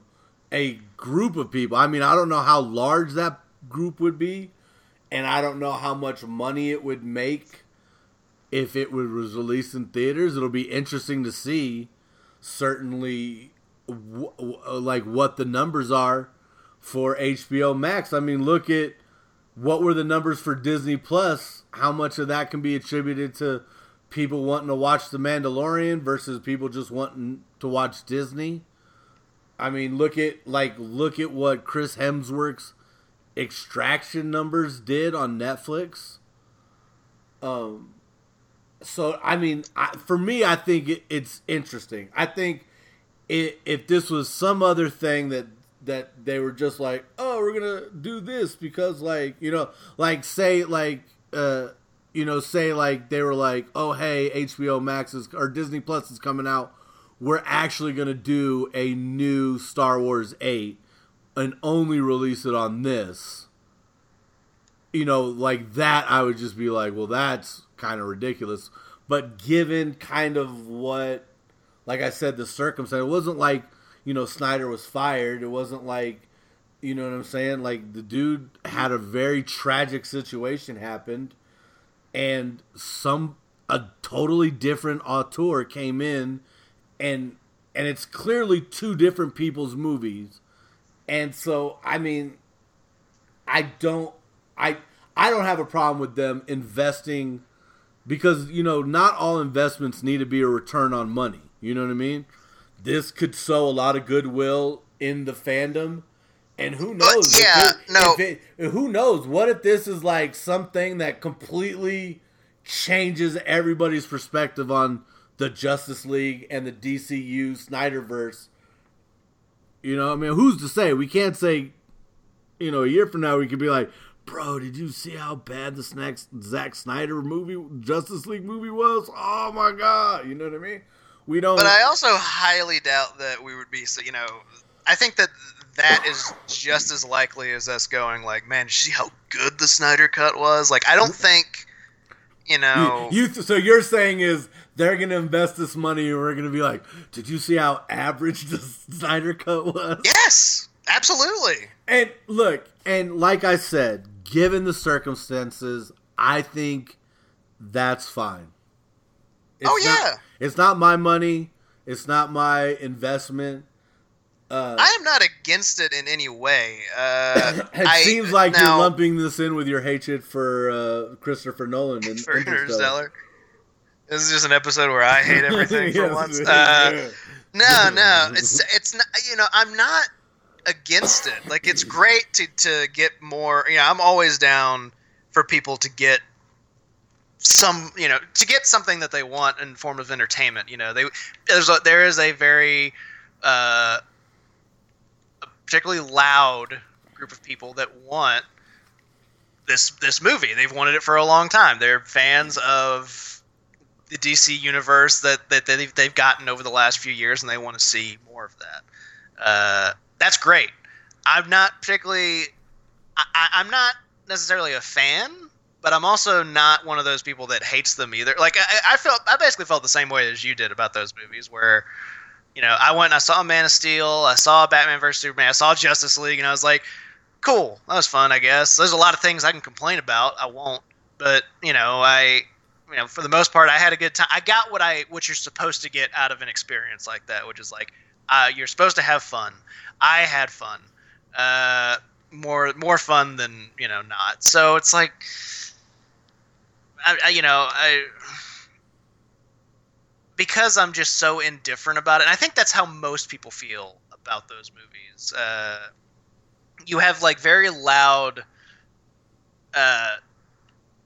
a group of people. I mean, I don't know how large that group would be and I don't know how much money it would make if it was released in theaters. It'll be interesting to see. Certainly, w- w- like what the numbers are for HBO Max. I mean, look at what were the numbers for Disney Plus. How much of that can be attributed to people wanting to watch The Mandalorian versus people just wanting to watch Disney? I mean, look at like look at what Chris Hemsworth's extraction numbers did on Netflix. Um, so I mean, I, for me, I think it, it's interesting. I think it, if this was some other thing that that they were just like, oh, we're gonna do this because like you know, like say like uh, you know, say like they were like, oh hey, HBO Max is or Disney Plus is coming out. We're actually gonna do a new Star Wars eight and only release it on this, you know, like that, I would just be like, well, that's kind of ridiculous. But given kind of what, like I said, the circumstance, it wasn't like, you know, Snyder was fired. It wasn't like, you know what I'm saying? Like the dude had a very tragic situation happened, and some a totally different auteur came in, and and it's clearly two different people's movies and so, I mean, I don't, I I don't have a problem with them investing because you know not all investments need to be a return on money. You know what I mean? This could sow a lot of goodwill in the fandom, and who knows? if yeah, it- no. it- who knows? What if this is like something that completely changes everybody's perspective on the Justice League and the DCU Snyderverse? You know, I mean, who's to say? We can't say, you know, a year from now we could be like, bro, did you see how bad the Snack, Zack Snyder movie, Justice League movie was? Oh my god, you know what I mean? We don't. But I also highly doubt that we would be, you know, I think that that is just as likely as us going like, man, did you see how good the Snyder Cut was? Like, I don't think, you know, You, you so you're saying is they're gonna invest this money and we're gonna be like, did you see how average the Snyder cut was? yes, absolutely. And look, and like I said, given the circumstances, I think that's fine. It's Oh, not- yeah. it's not my money. It's not my investment. Uh, I am not against it in any way. Uh, [COUGHS] it I- seems like now, you're lumping this in with your hatred for uh, Christopher Nolan and for Interstellar. This is just an episode where I hate everything [LAUGHS] for Yes, once. Uh, No, no, [LAUGHS] it's it's not. You know, I'm not against it. Like, it's great to to get more. You know, I'm always down for people to get some. You know, to get something that they want in form of entertainment. You know, they there's a, there is a very uh, particularly loud group of people that want this this movie. They've wanted it for a long time. They're fans of the DC universe that, that they've, they've gotten over the last few years, and they want to see more of that. Uh, that's great. I'm not particularly. I, I'm not necessarily a fan, but I'm also not one of those people that hates them either. Like I, I felt, I basically felt the same way as you did about those movies, where you know I went and I saw Man of Steel, I saw Batman vs Superman, I saw Justice League, and I was like, cool, that was fun, I guess. There's a lot of things I can complain about. I won't, but you know, I, you know, for the most part, I had a good time. I got what I what you're supposed to get out of an experience like that, which is like, uh, you're supposed to have fun. I had fun, uh, more more fun than you know not. So it's like, I, I you know, I because I'm just so indifferent about it. And I think that's how most people feel about those movies. Uh, you have like very loud uh,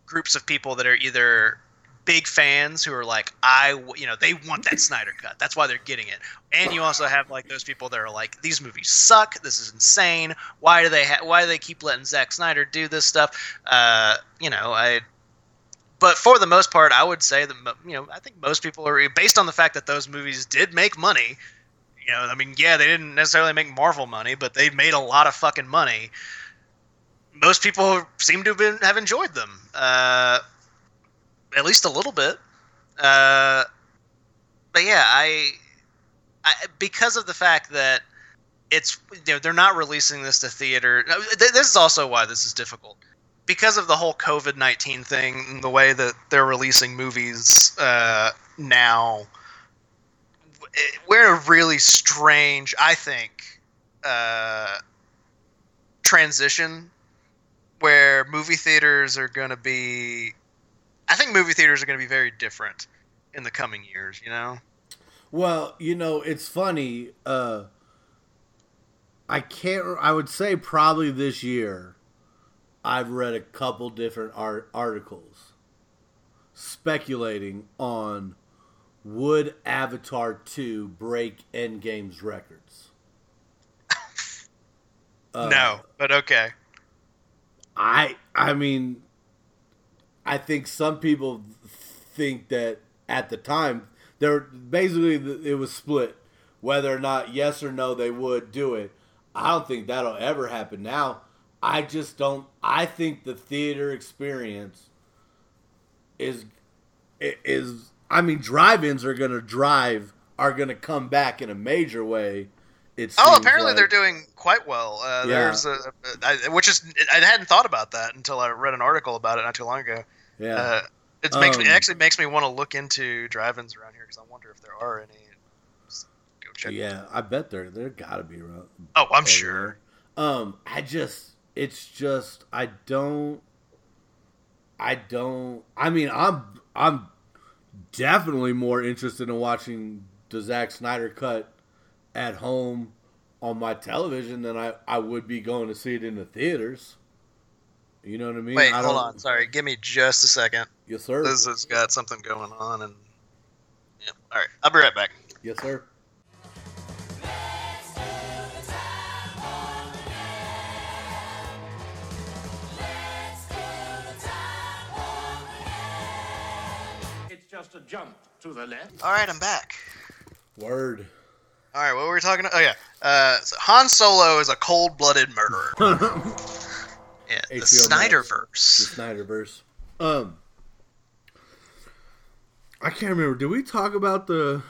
groups of people that are either big fans who are like, I, you know, they want that Snyder cut. That's why they're getting it. And you also have like those people that are like, these movies suck. This is insane. Why do they ha- Why do they keep letting Zack Snyder do this stuff? Uh, you know, I. But for the most part, I would say that you know I think most people are based on the fact that those movies did make money. You know, I mean, yeah, they didn't necessarily make Marvel money, but they made a lot of fucking money. Most people seem to have, been, have enjoyed them, uh, at least a little bit. Uh, but yeah, I, I because of the fact that it's you know they're not releasing this to theater. This is also why this is difficult because of the whole COVID nineteen thing, and the way that they're releasing movies uh, now. We're in a really strange, I think, uh, transition where movie theaters are going to be. I think movie theaters are going to be very different in the coming years. You know. Well, you know, it's funny. Uh, I can't. I would say probably this year, I've read a couple different art articles speculating on would Avatar two break Endgame's records. [LAUGHS] Uh, no, but okay. I I mean I think some people think that at the time there basically it was split whether or not yes or no they would do it. I don't think that'll ever happen now. I just don't I think the theater experience is is I mean drive-ins are to drive are to come back in a major way. It Oh, apparently like. they're doing quite well. Uh, Yeah. There's a, I, which is I hadn't thought about that until I read an article about it not too long ago. yeah. Uh, it makes me Um, it actually makes me want to look into drive-ins around here because I wonder if there are any. Go check. yeah, I bet there there got to be around Oh, I'm sure. there. Um, I just it's just I don't I don't I mean I'm I'm definitely more interested in watching the Zack Snyder cut at home on my television than I, I would be going to see it in the theaters. You know what I mean? Wait, I hold on. Sorry, give me just a second. Yes, sir. This has got something going on, and yeah. All right, I'll be right back. Yes, sir. It's just a jump to the left. All right, I'm back. Word. All right, what were we talking about? Oh yeah, uh, so Han Solo is a cold-blooded murderer. [LAUGHS] the Yeah, the HBO Max. Snyderverse. Snyderverse. Um, I can't remember. Did we talk about the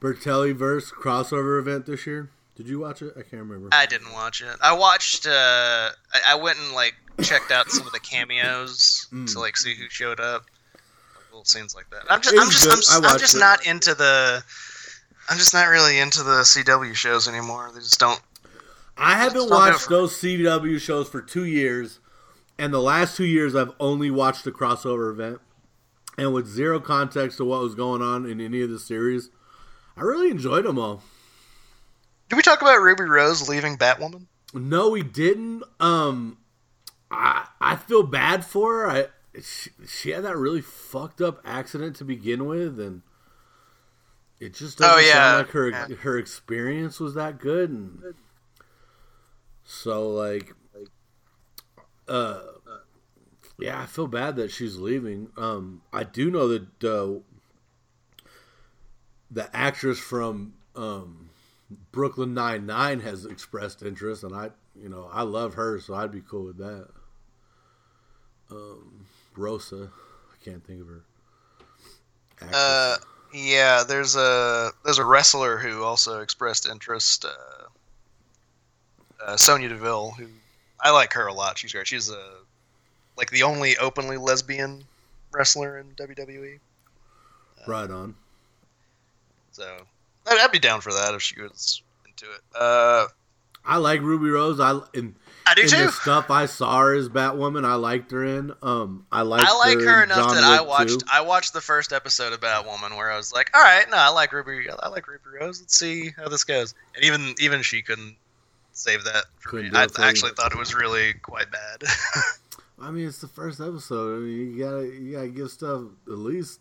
Berlanti verse crossover event this year? Did you watch it? I can't remember. I didn't watch it. I watched. Uh, I, I went and like checked out some of the cameos Mm. to like see who showed up. Like, little scenes like that. I'm just. I'm just. I'm, I'm just it. not into the. I'm just not really into the CW shows anymore. They just don't. I haven't watched those CW shows for two years, and the last two years I've only watched the crossover event. And with zero context to what was going on in any of the series, I really enjoyed them all. Did we talk about Ruby Rose leaving Batwoman? No, we didn't. Um, I I feel bad for her. I she, she had that really fucked up accident to begin with, and it just doesn't Oh, yeah. sound like her Yeah. her experience was that good. And so, like, uh, yeah, I feel bad that she's leaving. Um, I do know that uh, the actress from um, Brooklyn Nine Nine has expressed interest, and I, you know, I love her, so I'd be cool with that. Um, Rosa, I can't think of her. Actress. Uh, yeah. There's a there's a wrestler who also expressed interest. Uh, uh, Sonya Deville, who I like her a lot. She's great. She's a like the only openly lesbian wrestler in WWE. right on. So I'd, I'd be down for that if she was into it. Uh, I like Ruby Rose. I in, I do too. the stuff I saw her as Batwoman. I liked her in. Um, I like. I like her in enough John that I watched. 2. I watched the first episode of Batwoman where I was like, "All right, no, I like Ruby. I like Ruby Rose. Let's see how this goes." And even even she couldn't save that for Couldn't me. I actually thought it was really quite bad. [LAUGHS] I mean, it's the first episode. I mean, you gotta you gotta give stuff at least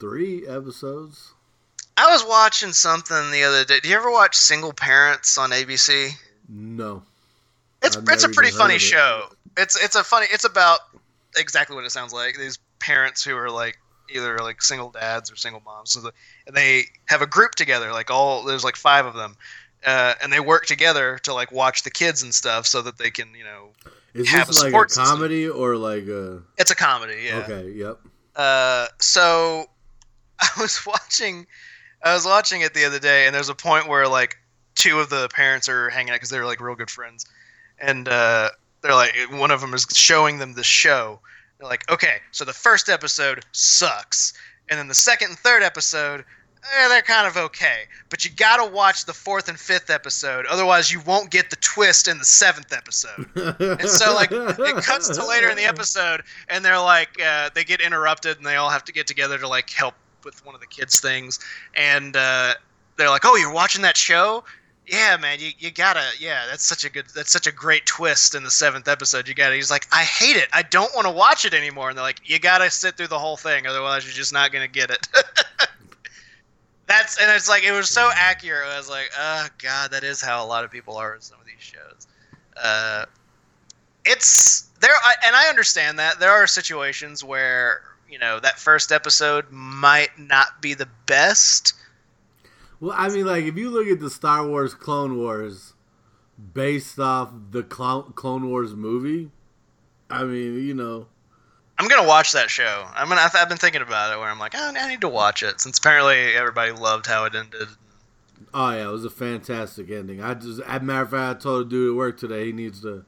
three episodes. I was watching something the other day. Do you ever watch Single Parents on ABC? No, It's I've it's a pretty funny it. show. It's it's a funny. It's about exactly what it sounds like. These parents who are like either like single dads or single moms, so the, and they have a group together. Like all there's like five of them, uh, and they work together to like watch the kids and stuff, so that they can you know. is Have this a like a support system. comedy or like a? It's a comedy. Yeah. Okay, yep. Uh, so I was [LAUGHS] watching, I was watching it the other day, and there's a point where like two of the parents are hanging out because they're like real good friends, and uh, they're like one of them is showing them the show. They're like, okay, so the first episode sucks, and then the second and third episode. Eh, they're kind of okay, but you gotta watch the fourth and fifth episode, otherwise you won't get the twist in the seventh episode. And so like it cuts to later in the episode, and they're like uh, they get interrupted, and they all have to get together to like help with one of the kids' things, and uh, they're like, "Oh, you're watching that show? Yeah, man, you, you gotta yeah, that's such a good that's such a great twist in the seventh episode. You gotta." He's like, "I hate it. I don't want to watch it anymore." And they're like, "You gotta sit through the whole thing, otherwise you're just not gonna get it." [LAUGHS] That's and it's like it was so accurate. I was like, oh god, that is how a lot of people are with some of these shows. Uh, it's there, I, and I understand that there are situations where you know that first episode might not be the best. Well, I mean, like if you look at the Star Wars Clone Wars based off the Clone Clone Wars movie, I mean, you know, I'm gonna watch that show. I'm gonna. I've been thinking about it where I'm like, oh, I need to watch it since apparently everybody loved how it ended. oh yeah, it was a fantastic ending. I just, as a matter of fact, I told a dude at work today he needs to.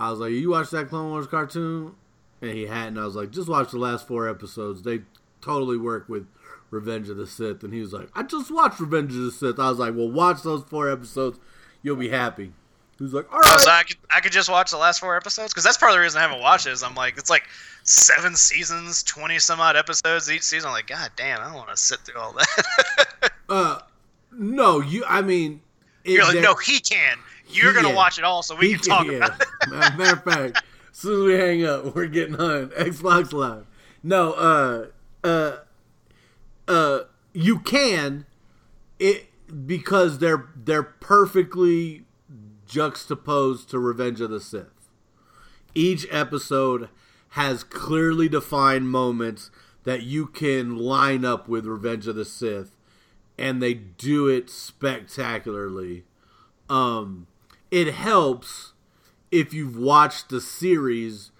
I was like, "You watch that Clone Wars cartoon?" And he hadn't. I was like, "Just watch the last four episodes. They totally work with Revenge of the Sith." And he was like, "I just watched Revenge of the Sith." I was like, "Well, watch those four episodes. You'll be happy." Who's like, All right. Oh, so I could I could just watch the last four episodes because that's part of the reason I haven't watched it. Is I'm like it's like seven seasons, twenty some odd episodes each season. I'm like, God damn, I don't want to sit through all that. [LAUGHS] uh, no, you. I mean, You're like, no, he can. You're gonna Yeah. watch it all, so we He can talk yeah. about it. Matter of fact, as soon as we hang up, we're getting on Xbox Live. No, uh, uh, uh, you can it because they're they're perfectly juxtaposed to Revenge of the Sith. Each episode has clearly defined moments that you can line up with Revenge of the Sith, and they do it spectacularly. Um, it helps if you've watched the series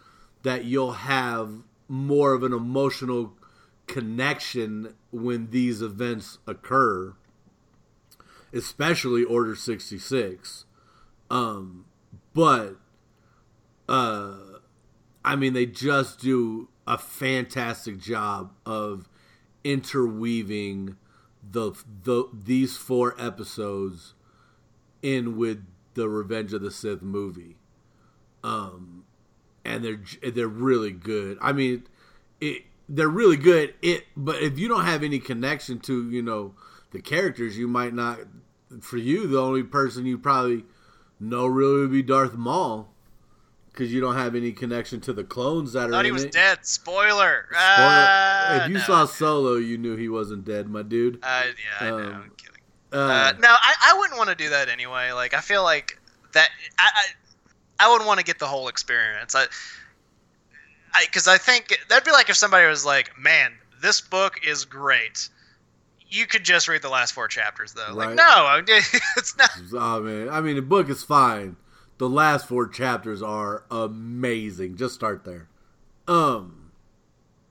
that you'll have more of an emotional connection when these events occur, especially Order 66. Um, but, uh, I mean, they just do a fantastic job of interweaving the, the these four episodes in with the Revenge of the Sith movie, um, and they're they're really good. I mean, it they're really good. It but if you don't have any connection to you know the characters, you might not. For you, the only person you probably know really would be Darth Maul, because you don't have any connection to the clones that are Thought he was it. dead. Spoiler. Spoiler- Ah, if you no. saw Solo, you knew he wasn't dead, my dude. Uh, yeah, I know. Um, I'm kidding. Uh, Uh, no, I, I wouldn't want to do that anyway. Like, I feel like that. I I, I would want to get the whole experience. I, I, because I think that'd be like if somebody was like, "Man, this book is great." You could just read the last four chapters, though. Like, no, I- [LAUGHS] it's not. Oh man, I mean the book is fine. The last four chapters are amazing. Just start there. Um,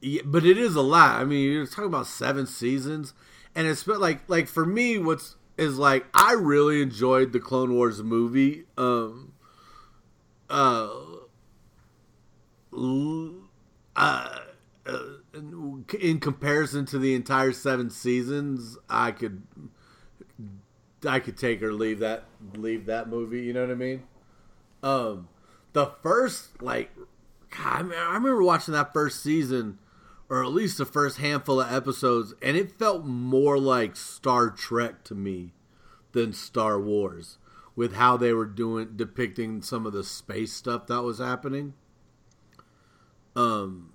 yeah, but it is a lot. I mean, you're talking about seven seasons, and it's like like for me, what's is like I really enjoyed the Clone Wars movie. Um, uh, uh, uh, in comparison to the entire seven seasons, I could I could take or leave that leave that movie. You know what I mean? Um, the first like, I, mean, I remember watching that first season, or at least the first handful of episodes, and it felt more like Star Trek to me than Star Wars, with how they were doing depicting some of the space stuff that was happening. Um,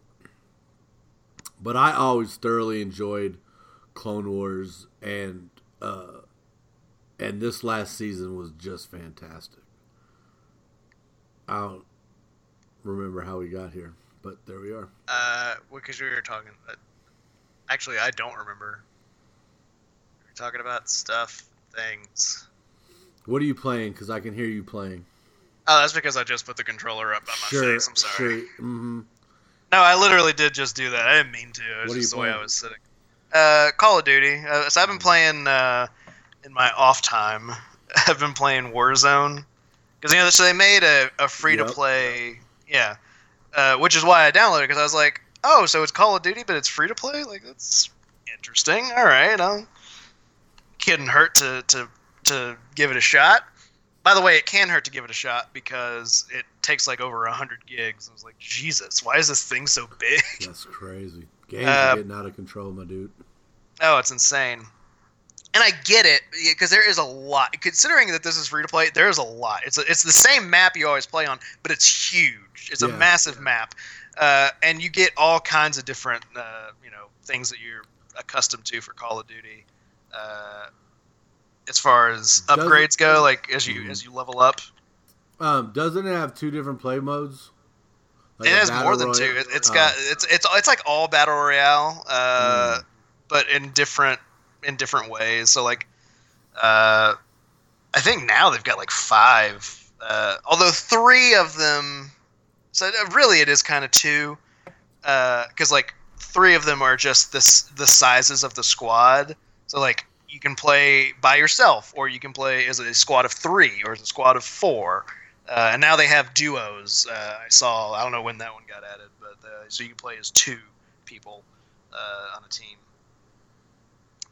but I always thoroughly enjoyed Clone Wars and. Uh, and this last season was just fantastic. I don't remember how we got here, but there we are. Uh, because we were talking. Uh, actually, I don't remember. We are talking about stuff, things. What are you playing? Because I can hear you playing. Oh, that's because I just put the controller up by my sure, face. I'm sorry. sure. hmm No, I literally did just do that. I didn't mean to. It was just the way I was sitting. Uh, Call of Duty. Uh, so I've been playing uh, in my off time. [LAUGHS] I've been playing Warzone because you know, so they made a, a free to play. Yeah, uh, which is why I downloaded because I was like, oh, so it's Call of Duty, but it's free to play. Like that's interesting. All right, I'm couldn't hurt to to to give it a shot. By the way, it can hurt to give it a shot because it takes like over hundred gigs. I was like, Jesus, why is this thing so big? [LAUGHS] That's crazy. Games Uh, are getting out of control, my dude. Oh, it's insane. And I get it because there is a lot. Considering that this is free to play, there is a lot. It's a, it's the same map you always play on, but it's huge. It's a Yeah. massive map, uh, and you get all kinds of different uh, you know things that you're accustomed to for Call of Duty. Uh, as far as upgrades go, like as you Mhm. as you level up, Um, doesn't it have two different play modes? Like it has more than royale? two. It, it's Oh. got it's it's it's like all battle royale, uh, Mm. but in different in different ways. So like, uh, I think now they've got like five. Uh, although three of them, so really it is kind of two, because like three of them are just this the sizes of the squad. So like you can play by yourself, or you can play as a squad of three, or as a squad of four. Uh, and now they have duos. Uh, I saw. I don't know when that one got added, but uh, so you can play as two people uh, on a team.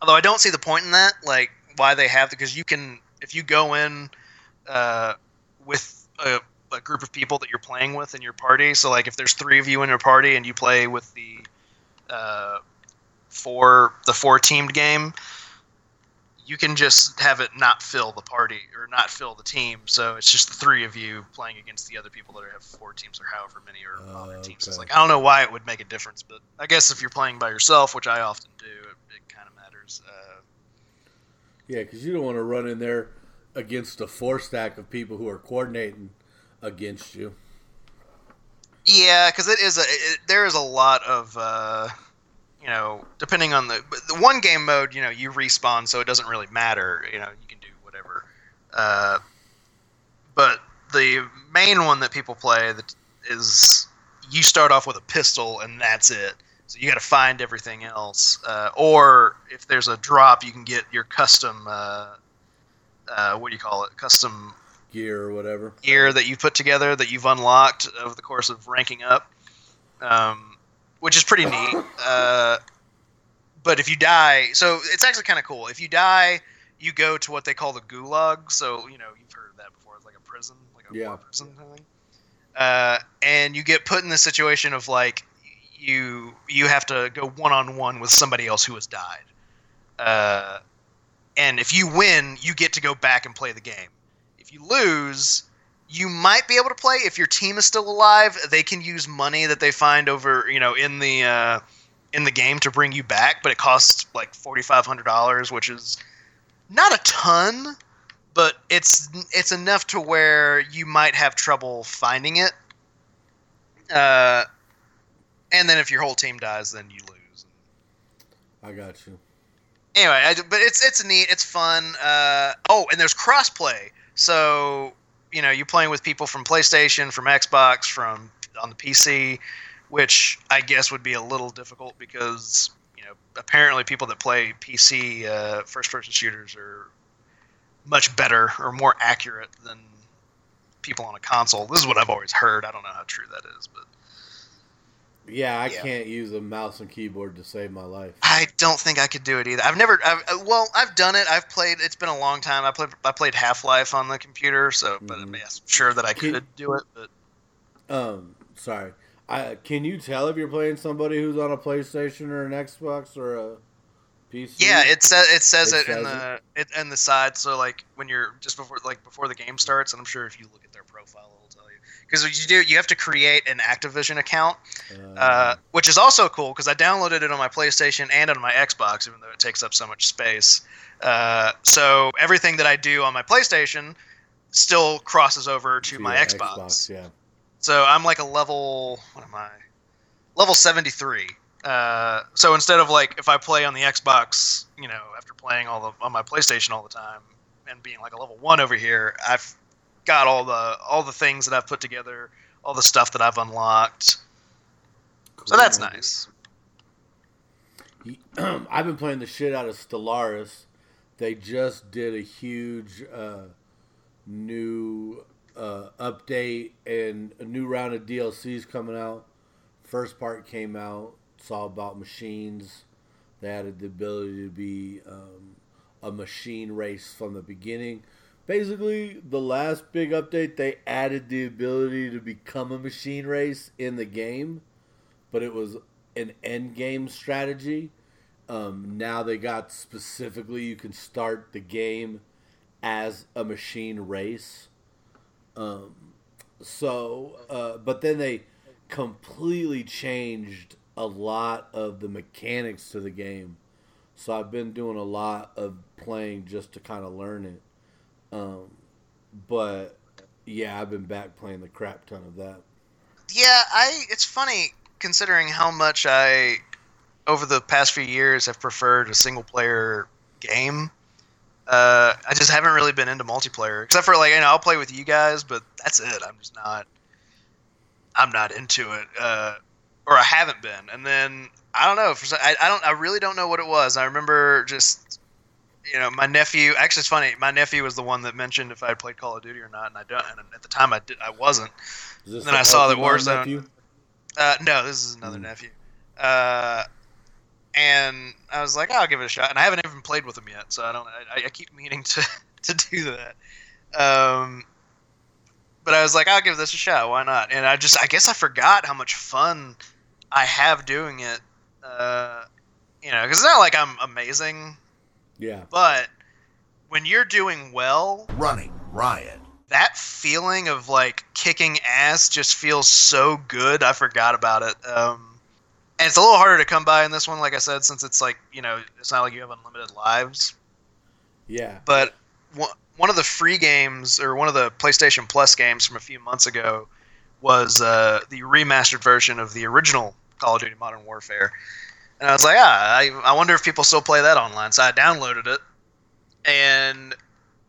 Although I don't see the point in that, like why they have because you can if you go in uh, with a, a group of people that you're playing with in your party. So like if there's three of you in your party and you play with the uh, four the four teamed game, you can just have it not fill the party or not fill the team. So it's just the three of you playing against the other people that have four teams or however many are on their teams. It's like I don't know why it would make a difference, but I guess if you're playing by yourself, which I often do, it, it kind of matters. Uh, Yeah, because you don't want to run in there against a four stack of people who are coordinating against you. Yeah, because it is a it, there is a lot of uh, you know depending on the but the one game mode you know you respawn so it doesn't really matter you know you can do whatever, uh, but the main one that people play that is you start off with a pistol and that's it. So you got to find everything else, uh, or if there's a drop, you can get your custom. Uh, uh, what do you call it? Custom Gear or whatever. gear that you put together that you've unlocked over the course of ranking up, um, which is pretty neat. Uh, but if you die, so it's actually kind of cool. If you die, you go to what they call the gulag. So you know you've heard of that before. It's like a prison, like a Yeah. war prison kind of thing. Uh, and you get put in the situation of like you you have to go one on one with somebody else who has died. Uh, and if you win, you get to go back and play the game. If you lose, you might be able to play if your team is still alive. They can use money that they find over, you know, in the uh, in the game to bring you back, but it costs like forty five hundred dollars, which is not a ton, but it's it's enough to where you might have trouble finding it. Uh, and then if your whole team dies, then you lose. I got you. anyway, I, but it's it's neat. It's fun. Uh, oh, and there's crossplay. So you know, you're playing with people from PlayStation, from Xbox, from on the PC, which I guess would be a little difficult because you know apparently people that play PC uh, first-person shooters are much better or more accurate than people on a console. This is what I've always heard. I don't know how true that is, but Yeah, I Yeah. can't use a mouse and keyboard to save my life. I don't think I could do it either. I've never. I've, uh, well, I've done it. I've played. It's been a long time. I played. I played Half Life on the computer, so but Mhm. yes, I'm sure that I Can- could do it. But Um, sorry. I can you tell if you're playing somebody who's on a PlayStation or an Xbox or a PC? yeah, it says it says It it, in says the it in the side. So like when you're just before like before the game starts, and I'm sure if you look at their profile, it'll tell you. Because what you do, you have to create an Activision account, uh, which is also cool because I downloaded it on my PlayStation and on my Xbox, even though it takes up so much space. Uh, so everything that I do on my PlayStation still crosses over to, my your Xbox. Yeah. So I'm like a level. What am I? Level 73. Uh, so instead of like if I play on the Xbox, you know, after playing all the on my PlayStation all the time and being like a level one over here, I've got all the all the things that I've put together, all the stuff that I've unlocked. So that's nice. [CLEARS THROAT] I've been playing the shit out of Stellaris. They just did a huge uh, new uh, update and a new round of DLCs coming out. First part came out. It's all about machines. They added the ability to be um, a machine race from the beginning. Basically, the last big update, they added the ability to become a machine race in the game, but it was an end game strategy. Um, now they got specifically you can start the game as a machine race. Um, so, uh, but then they completely changed a lot of the mechanics to the game. So I've been doing a lot of playing just to kind of learn it. Um, but yeah, I've been back playing the crap ton of that. Yeah, I. It's funny considering how much I, over the past few years, have preferred a single player game. Uh, I just haven't really been into multiplayer, except for like you know I'll play with you guys, but that's it. I'm just not. I'm not into it, uh, or I haven't been. And then I don't know. For I, I don't. I really don't know what it was. I remember just. You know, my nephew. Actually, it's funny. My nephew was the one that mentioned if I had played Call of Duty or not, and I don't. And at the time, I did. I wasn't. This Then the I saw that Warzone- nephew? Uh, no, this is another Mm. nephew. Uh, and I was like, "Oh, I'll give it a shot. And I haven't even played with him yet, so I don't. I, I keep [LAUGHS] meaning to to do that. Um, but I was like, I'll give this a shot. Why not? And I just, I guess I forgot how much fun I have doing it. Uh, you know, because it's not like I'm amazing, Yeah. but when you're doing well, Running riot. that feeling of like kicking ass just feels so good. I forgot about it. Um, and it's a little harder to come by in this one, like I said, since it's like you know, it's not like you have unlimited lives. Yeah. But one one of the free games or one of the PlayStation Plus games from a few months ago was uh, the remastered version of the original Call of Duty Modern Warfare. And I was like, ah, I, I wonder if people still play that online. So I downloaded it, and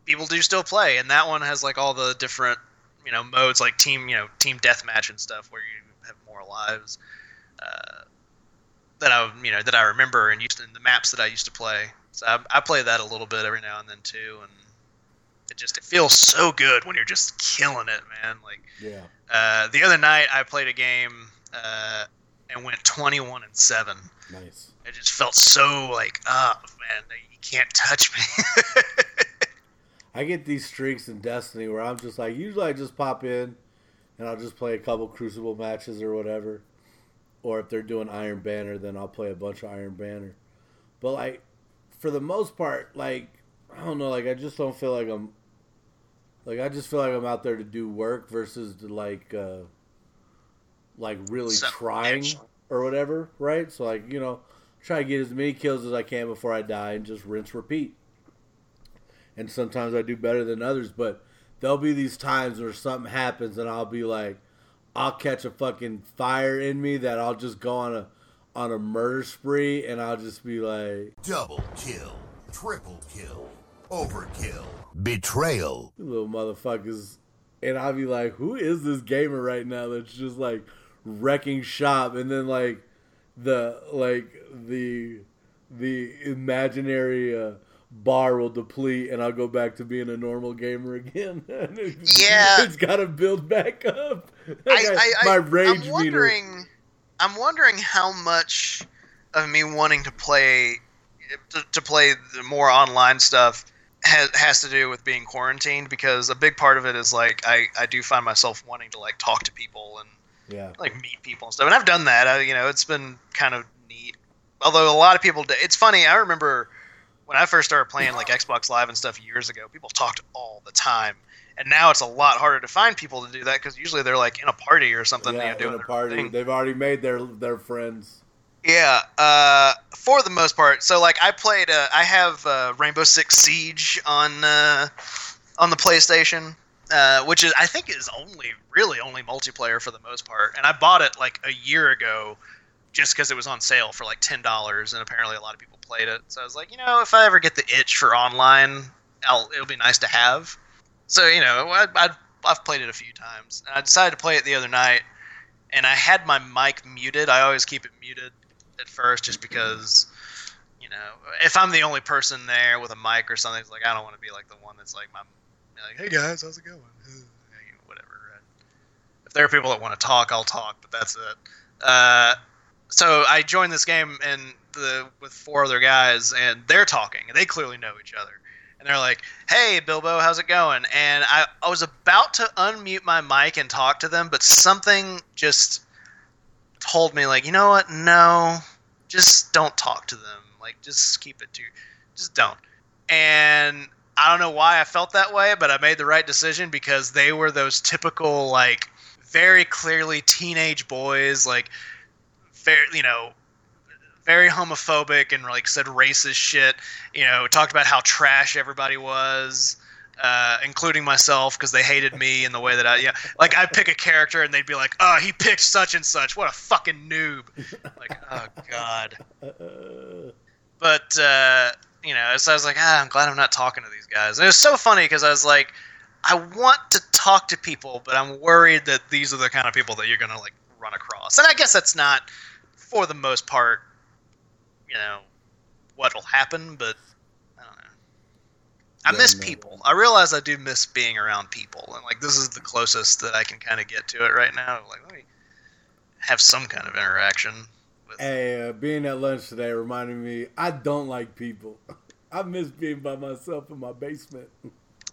people do still play. And that one has like all the different, you know, modes like team, you know, team deathmatch and stuff where you have more lives. Uh, that I, you know, that I remember and used in the maps that I used to play. So I, I play that a little bit every now and then too, and it just it feels so good when you're just killing it, man. Like Yeah. uh, the other night, I played a game uh, and went 21 and seven. Nice. It just felt so like, oh man, you can't touch me. [LAUGHS] I get these streaks in Destiny where I'm just like, usually I just pop in and I'll just play a couple Crucible matches or whatever. Or if they're doing Iron Banner, then I'll play a bunch of Iron Banner. But like, for the most part, like, I don't know, like I just don't feel like I'm, like I just feel like I'm out there to do work versus to like, uh, like really So- trying or whatever, right? So like, you know, try to get as many kills as I can before I die and just rinse repeat and sometimes I do better than others. But there'll be these times where something happens, and I'll be like, I'll catch a fucking fire in me that I'll just go on a on a murder spree, and I'll just be like, Double kill. Triple kill. Overkill. Betrayal. Little motherfuckers, and I'll be like, who is this gamer right now that's just like wrecking shop, and then like the like the the imaginary. Uh, bar will deplete and I'll go back to being a normal gamer again. [LAUGHS] It's- Yeah. it's got to build back up. [LAUGHS] I, I, I, my rage I'm meter. wondering, I'm wondering how much of me wanting to play to, to play the more online stuff has, has to do with being quarantined because a big part of it is like I, I do find myself wanting to like talk to people and Yeah, like meet people and stuff and I've done that I, you know it's been kind of neat although a lot of people it's funny I remember when I first started playing like Xbox Live and stuff years ago people talked all the time and now it's a lot harder to find people to do that because usually they're like in a party or something yeah, you know, doing in a party. thing. They've already made their their friends. Yeah, uh, for the most part. So like I played, uh, I have uh, Rainbow Six Siege on uh, on the PlayStation, uh, which is I think is only really only multiplayer for the most part. And I bought it like a year ago, just because it was on sale for like ten dollars, and apparently a lot of people played it. So I was like, you know, if I ever get the itch for online, I'll, it'll be nice to have. So you know, I, I, I've played it a few times, and I decided to play it the other night, and I had my mic muted. I always keep it muted at first, just because, you know, if I'm the only person there with a mic or something, it's like I don't want to be like the one that's like my, like, hey guys, how's it going? Whatever. If there are people that want to talk, I'll talk, but that's it. Uh, so I joined this game and the with four other guys, and they're talking, and they clearly know each other. And they're like, "Hey, Bilbo, how's it going?" And I, I was about to unmute my mic and talk to them, but something just told me, like, you know what? No, just don't talk to them. Like, just keep it to, just don't. And I don't know why I felt that way, but I made the right decision because they were those typical, like, very clearly teenage boys, like, very, you know, very homophobic and like said racist shit. You know, talked about how trash everybody was, uh, including myself because they hated me in the way that I, yeah, like I'd pick a character and they'd be like, "Oh, he picked such and such. What a fucking noob!" Like, oh god. [LAUGHS] But uh, you know, so I was like, ah, I'm glad I'm not talking to these guys. And it was so funny because I was like, I want to talk to people, but I'm worried that these are the kind of people that you're gonna like run across. And I guess that's not, for the most part, you know, what'll happen. But I don't know. I Yeah, miss no. people. I realize I do miss being around people, and like this is the closest that I can kind of get to it right now. Like, let me have some kind of interaction. With, hey, uh, being at lunch today reminded me I don't like people. [LAUGHS] I miss being by myself in my basement.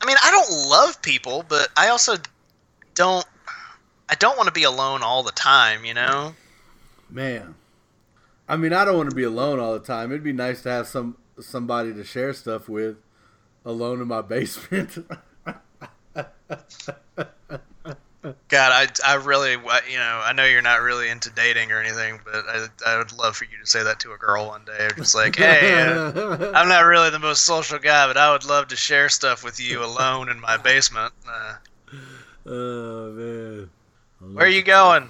I mean, I don't love people, but I also don't I don't want to be alone all the time, you know? Man, I mean, I don't want to be alone all the time. It'd be nice to have some somebody to share stuff with, alone in my [LAUGHS] basement. [LAUGHS] God, I, I really, you know, I know you're not really into dating or anything, but I, I would love for you to say that to a girl one day. Just like, hey, uh, [LAUGHS] I'm not really the most social guy, but I would love to share stuff with you alone in my basement. Uh, oh man, where are you going?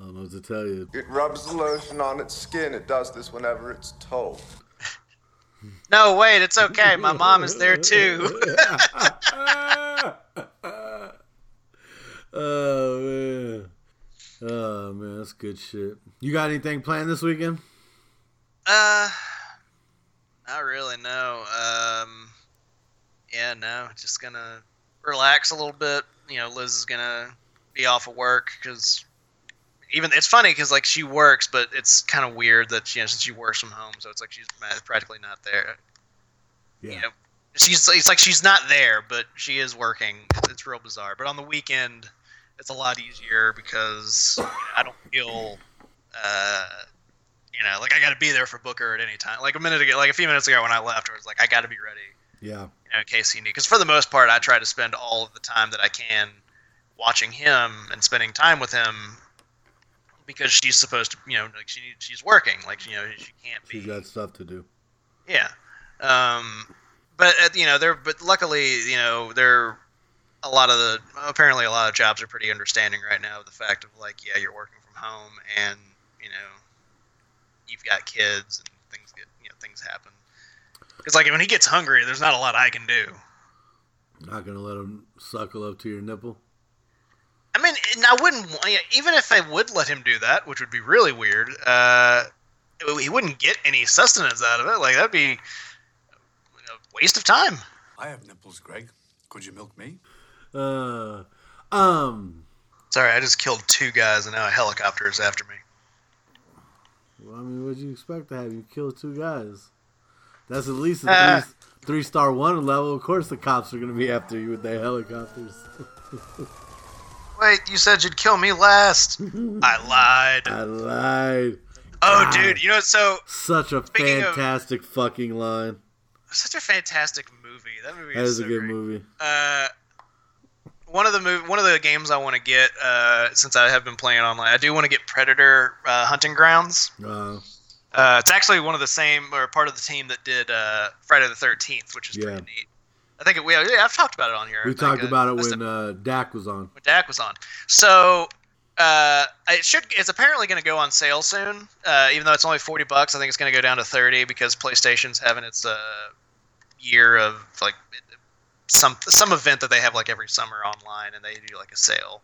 I don't know what to tell you. It rubs the lotion on its skin. It does this whenever it's told. No, wait, it's okay. My mom is there too. [LAUGHS] [LAUGHS] oh man, oh man, that's good shit. You got anything planned this weekend? Uh, not really. No. Um, yeah, no. Just gonna relax a little bit. You know, Liz is gonna be off of work because even it's funny because like she works, but it's kind of weird that you know since she works from home, so it's like she's practically not there. Yeah. You know, she's it's like she's not there, but she is working. It's, it's real bizarre. But on the weekend, it's a lot easier because I don't feel, uh, you know, like I got to be there for Booker at any time. Like a minute ago, like a few minutes ago when I left, I was like, I got to be ready. Yeah. You know, in case he need. Because for the most part, I try to spend all of the time that I can watching him and spending time with him because she's supposed to, you know, like she she's working, like you know, she can't be. She's got stuff to do. Yeah. Um, but uh, you know, they're but luckily, you know, they're a lot of the apparently a lot of jobs are pretty understanding right now of the fact of like, yeah, you're working from home and you know, you've got kids and things get you know things happen. Because like when he gets hungry, there's not a lot I can do. Not gonna let him suckle up to your nipple. I mean, and I wouldn't even if I would let him do that, which would be really weird. Uh, he wouldn't get any sustenance out of it. Like that'd be a waste of time. I have nipples, Greg. Could you milk me? Uh, um. Sorry, I just killed two guys, and now a helicopter is after me. Well, I mean, what'd you expect to have? You killed two guys. That's at least a uh, three, three star one level. Of course, the cops are gonna be after you with their helicopters. [LAUGHS] Wait, you said you'd kill me last. [LAUGHS] I lied. I lied. Oh, God. dude, you know so such a fantastic of, fucking line. Such a fantastic movie. That movie that is, is so a good great. movie. Uh, one of the move, one of the games I want to get uh, since I have been playing online. I do want to get Predator uh, Hunting Grounds. Uh, uh, it's actually one of the same or part of the team that did uh, Friday the Thirteenth, which is yeah. pretty neat. I think it, we, yeah, I've talked about it on here. We talked think, about uh, it when uh, Dak was on. when Dak was on. So uh, it should it's apparently going to go on sale soon. Uh, even though it's only forty bucks, I think it's going to go down to thirty because PlayStation's having its uh, year of like some some event that they have like every summer online, and they do like a sale,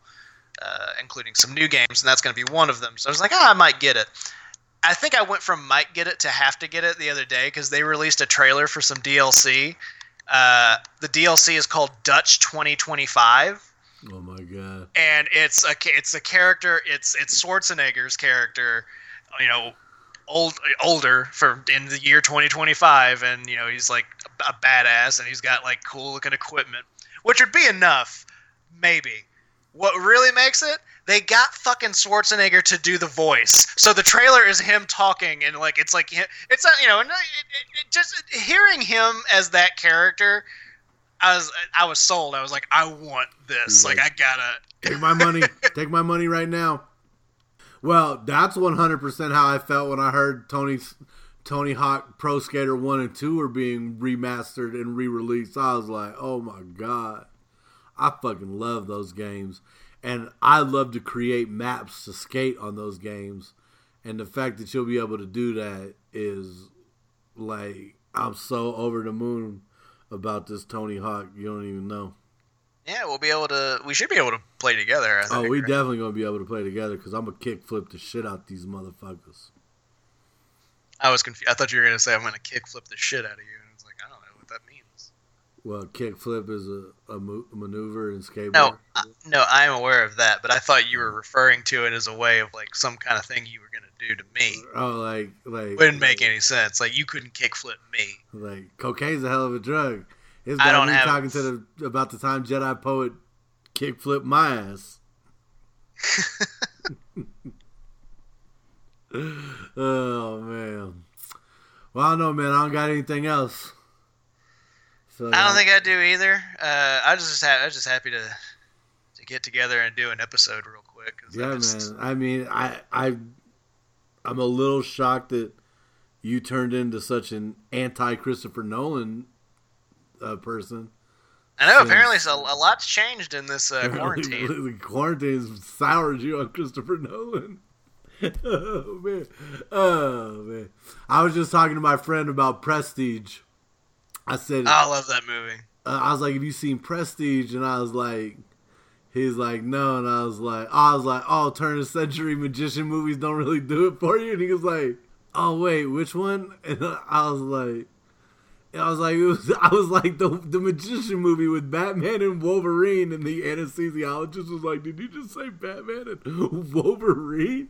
uh, including some new games, and that's going to be one of them. So I was like, ah, I might get it. I think I went from might get it to have to get it the other day because they released a trailer for some DLC. Uh, the DLC is called Dutch 2025 Oh my god. and it's a it's a character. It's it's Schwarzenegger's character, you know, old older for in the year 2025, and you know he's like a, a badass, and he's got like cool looking equipment, which would be enough, maybe. What really makes it? They got fucking Schwarzenegger to do the voice. So the trailer is him talking, and like it's like it's not you know, it, it, it just hearing him as that character I was I was sold. I was like, I want this. Like, I gotta take my money. take my money right now. Well, that's one hundred percent how I felt when I heard Tony's Tony Hawk Pro Skater One and Two are being remastered and re-released. I was like, oh my god, I fucking love those games, and I love to create maps to skate on those games, and the fact that you'll be able to do that is like I'm so over the moon about this Tony Hawk. You don't even know. Yeah, we'll be able to. We should be able to play together. I oh, think, Oh, we right? definitely gonna be able to play together because I'm gonna kick flip the shit out of these motherfuckers. I was confused. I thought you were gonna say I'm gonna kick flip the shit out of you, and I was like, I don't know what that means. Well, kick flip is a, a, mo- maneuver in skateboard. No, I, no, I am aware of that, but I thought you were referring to it as a way of like some kind of thing you were gonna do to me. Oh, like like Wouldn't make any sense. Like you couldn't kick flip me. Like cocaine's a hell of a drug. It's I got don't me have- talking to the about the time Jedi poet kickflip my ass. [LAUGHS] oh man. Well, I don't know, man. I don't got anything else. So, I don't think I do either. Uh, I just ha- I was just happy to to get together and do an episode real quick. 'cause I Yeah, just- man. I mean, I I I'm a little shocked that you turned into such an anti Christopher Nolan uh, person. I know. since- Apparently, so a lot's changed in this uh, [LAUGHS] quarantine. the quarantine's soured you on Christopher Nolan. [LAUGHS] oh man, oh man. I was just talking to my friend about Prestige. I said, Oh, I love that movie. uh, I was like, "Have you seen Prestige?" And I was like, "He's like, no." And I was like, "I was like, oh, turn of century magician movies don't really do it for you." And he was like, "Oh wait, which one?" [LAUGHS] And I was like. I was like, [LAUGHS] was, I was like the the magician movie with Batman and Wolverine, and the anesthesiologist was like, "Did you just say Batman and [LAUGHS] Wolverine?"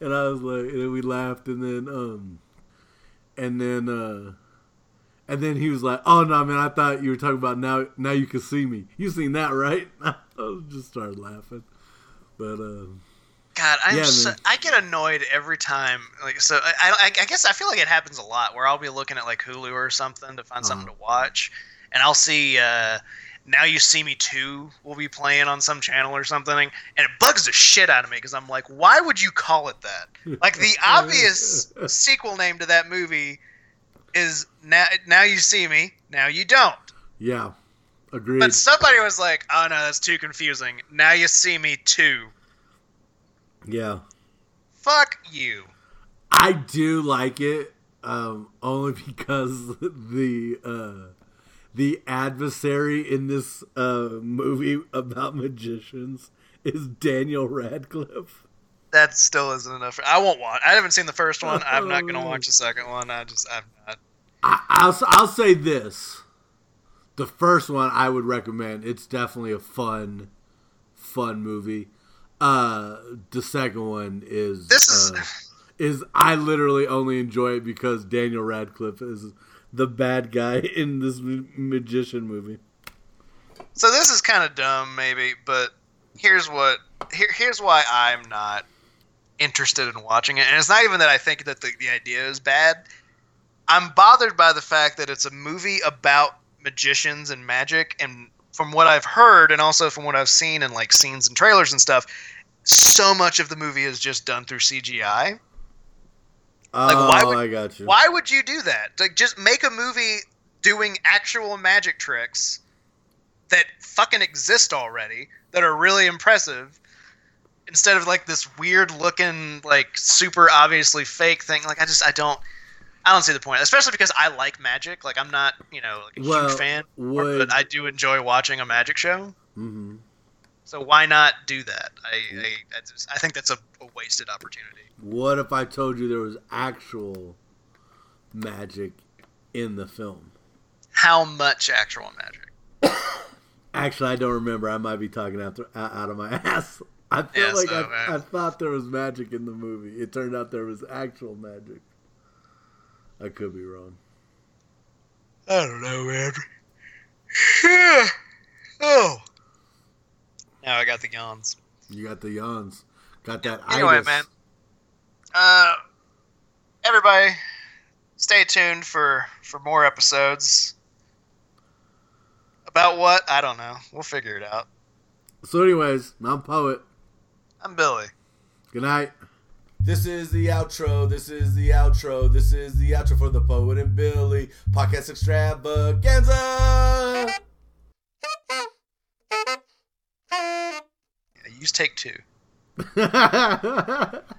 And I was like, and we laughed, and then um, and then uh, and then he was like, "Oh no, man, I thought you were talking about now. Now you can see me. You seen that, right?" [LAUGHS] I just started laughing, but um, God, I'm Yeah, so. I get annoyed every time. Like, so I, I, I guess I feel like it happens a lot where I'll be looking at like Hulu or something to find something Uh-huh. to watch, and I'll see uh, now you see me two will be playing on some channel or something, and it bugs the shit out of me because I'm like, why would you call it that? Like the [LAUGHS] obvious sequel name to that movie is now now you see me, now you don't. yeah, agreed. But somebody was like, oh no, that's too confusing. Now you see me two. Yeah, Fuck you. I do like it, um, only [LAUGHS] because the uh, the adversary in this uh, movie about magicians is Daniel Radcliffe. That still isn't enough. I won't watch. I haven't seen the first one. I'm not gonna watch the second one. I just I'm not. I, I'll I'll say this: the first one I would recommend. It's definitely a fun, fun movie. Uh, the second one is This is- uh, is I literally only enjoy it because Daniel Radcliffe is the bad guy [LAUGHS] in this magician movie. So this is kind of dumb, maybe, but here's what. Here, here's why I'm not interested in watching it, and it's not even that I think that the, the idea is bad. I'm bothered by the fact that it's a movie about magicians and magic, and from what I've heard, and also from what I've seen in like scenes and trailers and stuff, so much of the movie is just done through CGI. Like, oh, why would- I got you. Why would you do that? Like, just make a movie doing actual magic tricks that fucking exist already that are really impressive instead of like this weird looking, like super obviously fake thing. Like, I just, I don't. I don't see the point, especially because I like magic. Like I'm not, you know, like a Well, huge fan, would- but I do enjoy watching a magic show. hmm So why not do that? I I, I, just, I think that's a, a wasted opportunity. What if I told you there was actual magic in the film? How much actual magic? [COUGHS] Actually, I don't remember. I might be talking out, out of my [LAUGHS] ass. I feel Yeah, like so, I. I thought there was magic in the movie. It turned out there was actual magic. I could be wrong. I don't know, man. oh. Now I got the yawns. You got the yawns. Got that Anyway, itis. man. Uh, everybody, stay tuned for for more episodes. About what? I don't know. We'll figure it out. So, anyways, I'm Poet. I'm Billy. Good night. This is the outro. This is the outro. This is the outro for the Poet and Billy podcast extravaganza. Yeah, use take two. [LAUGHS]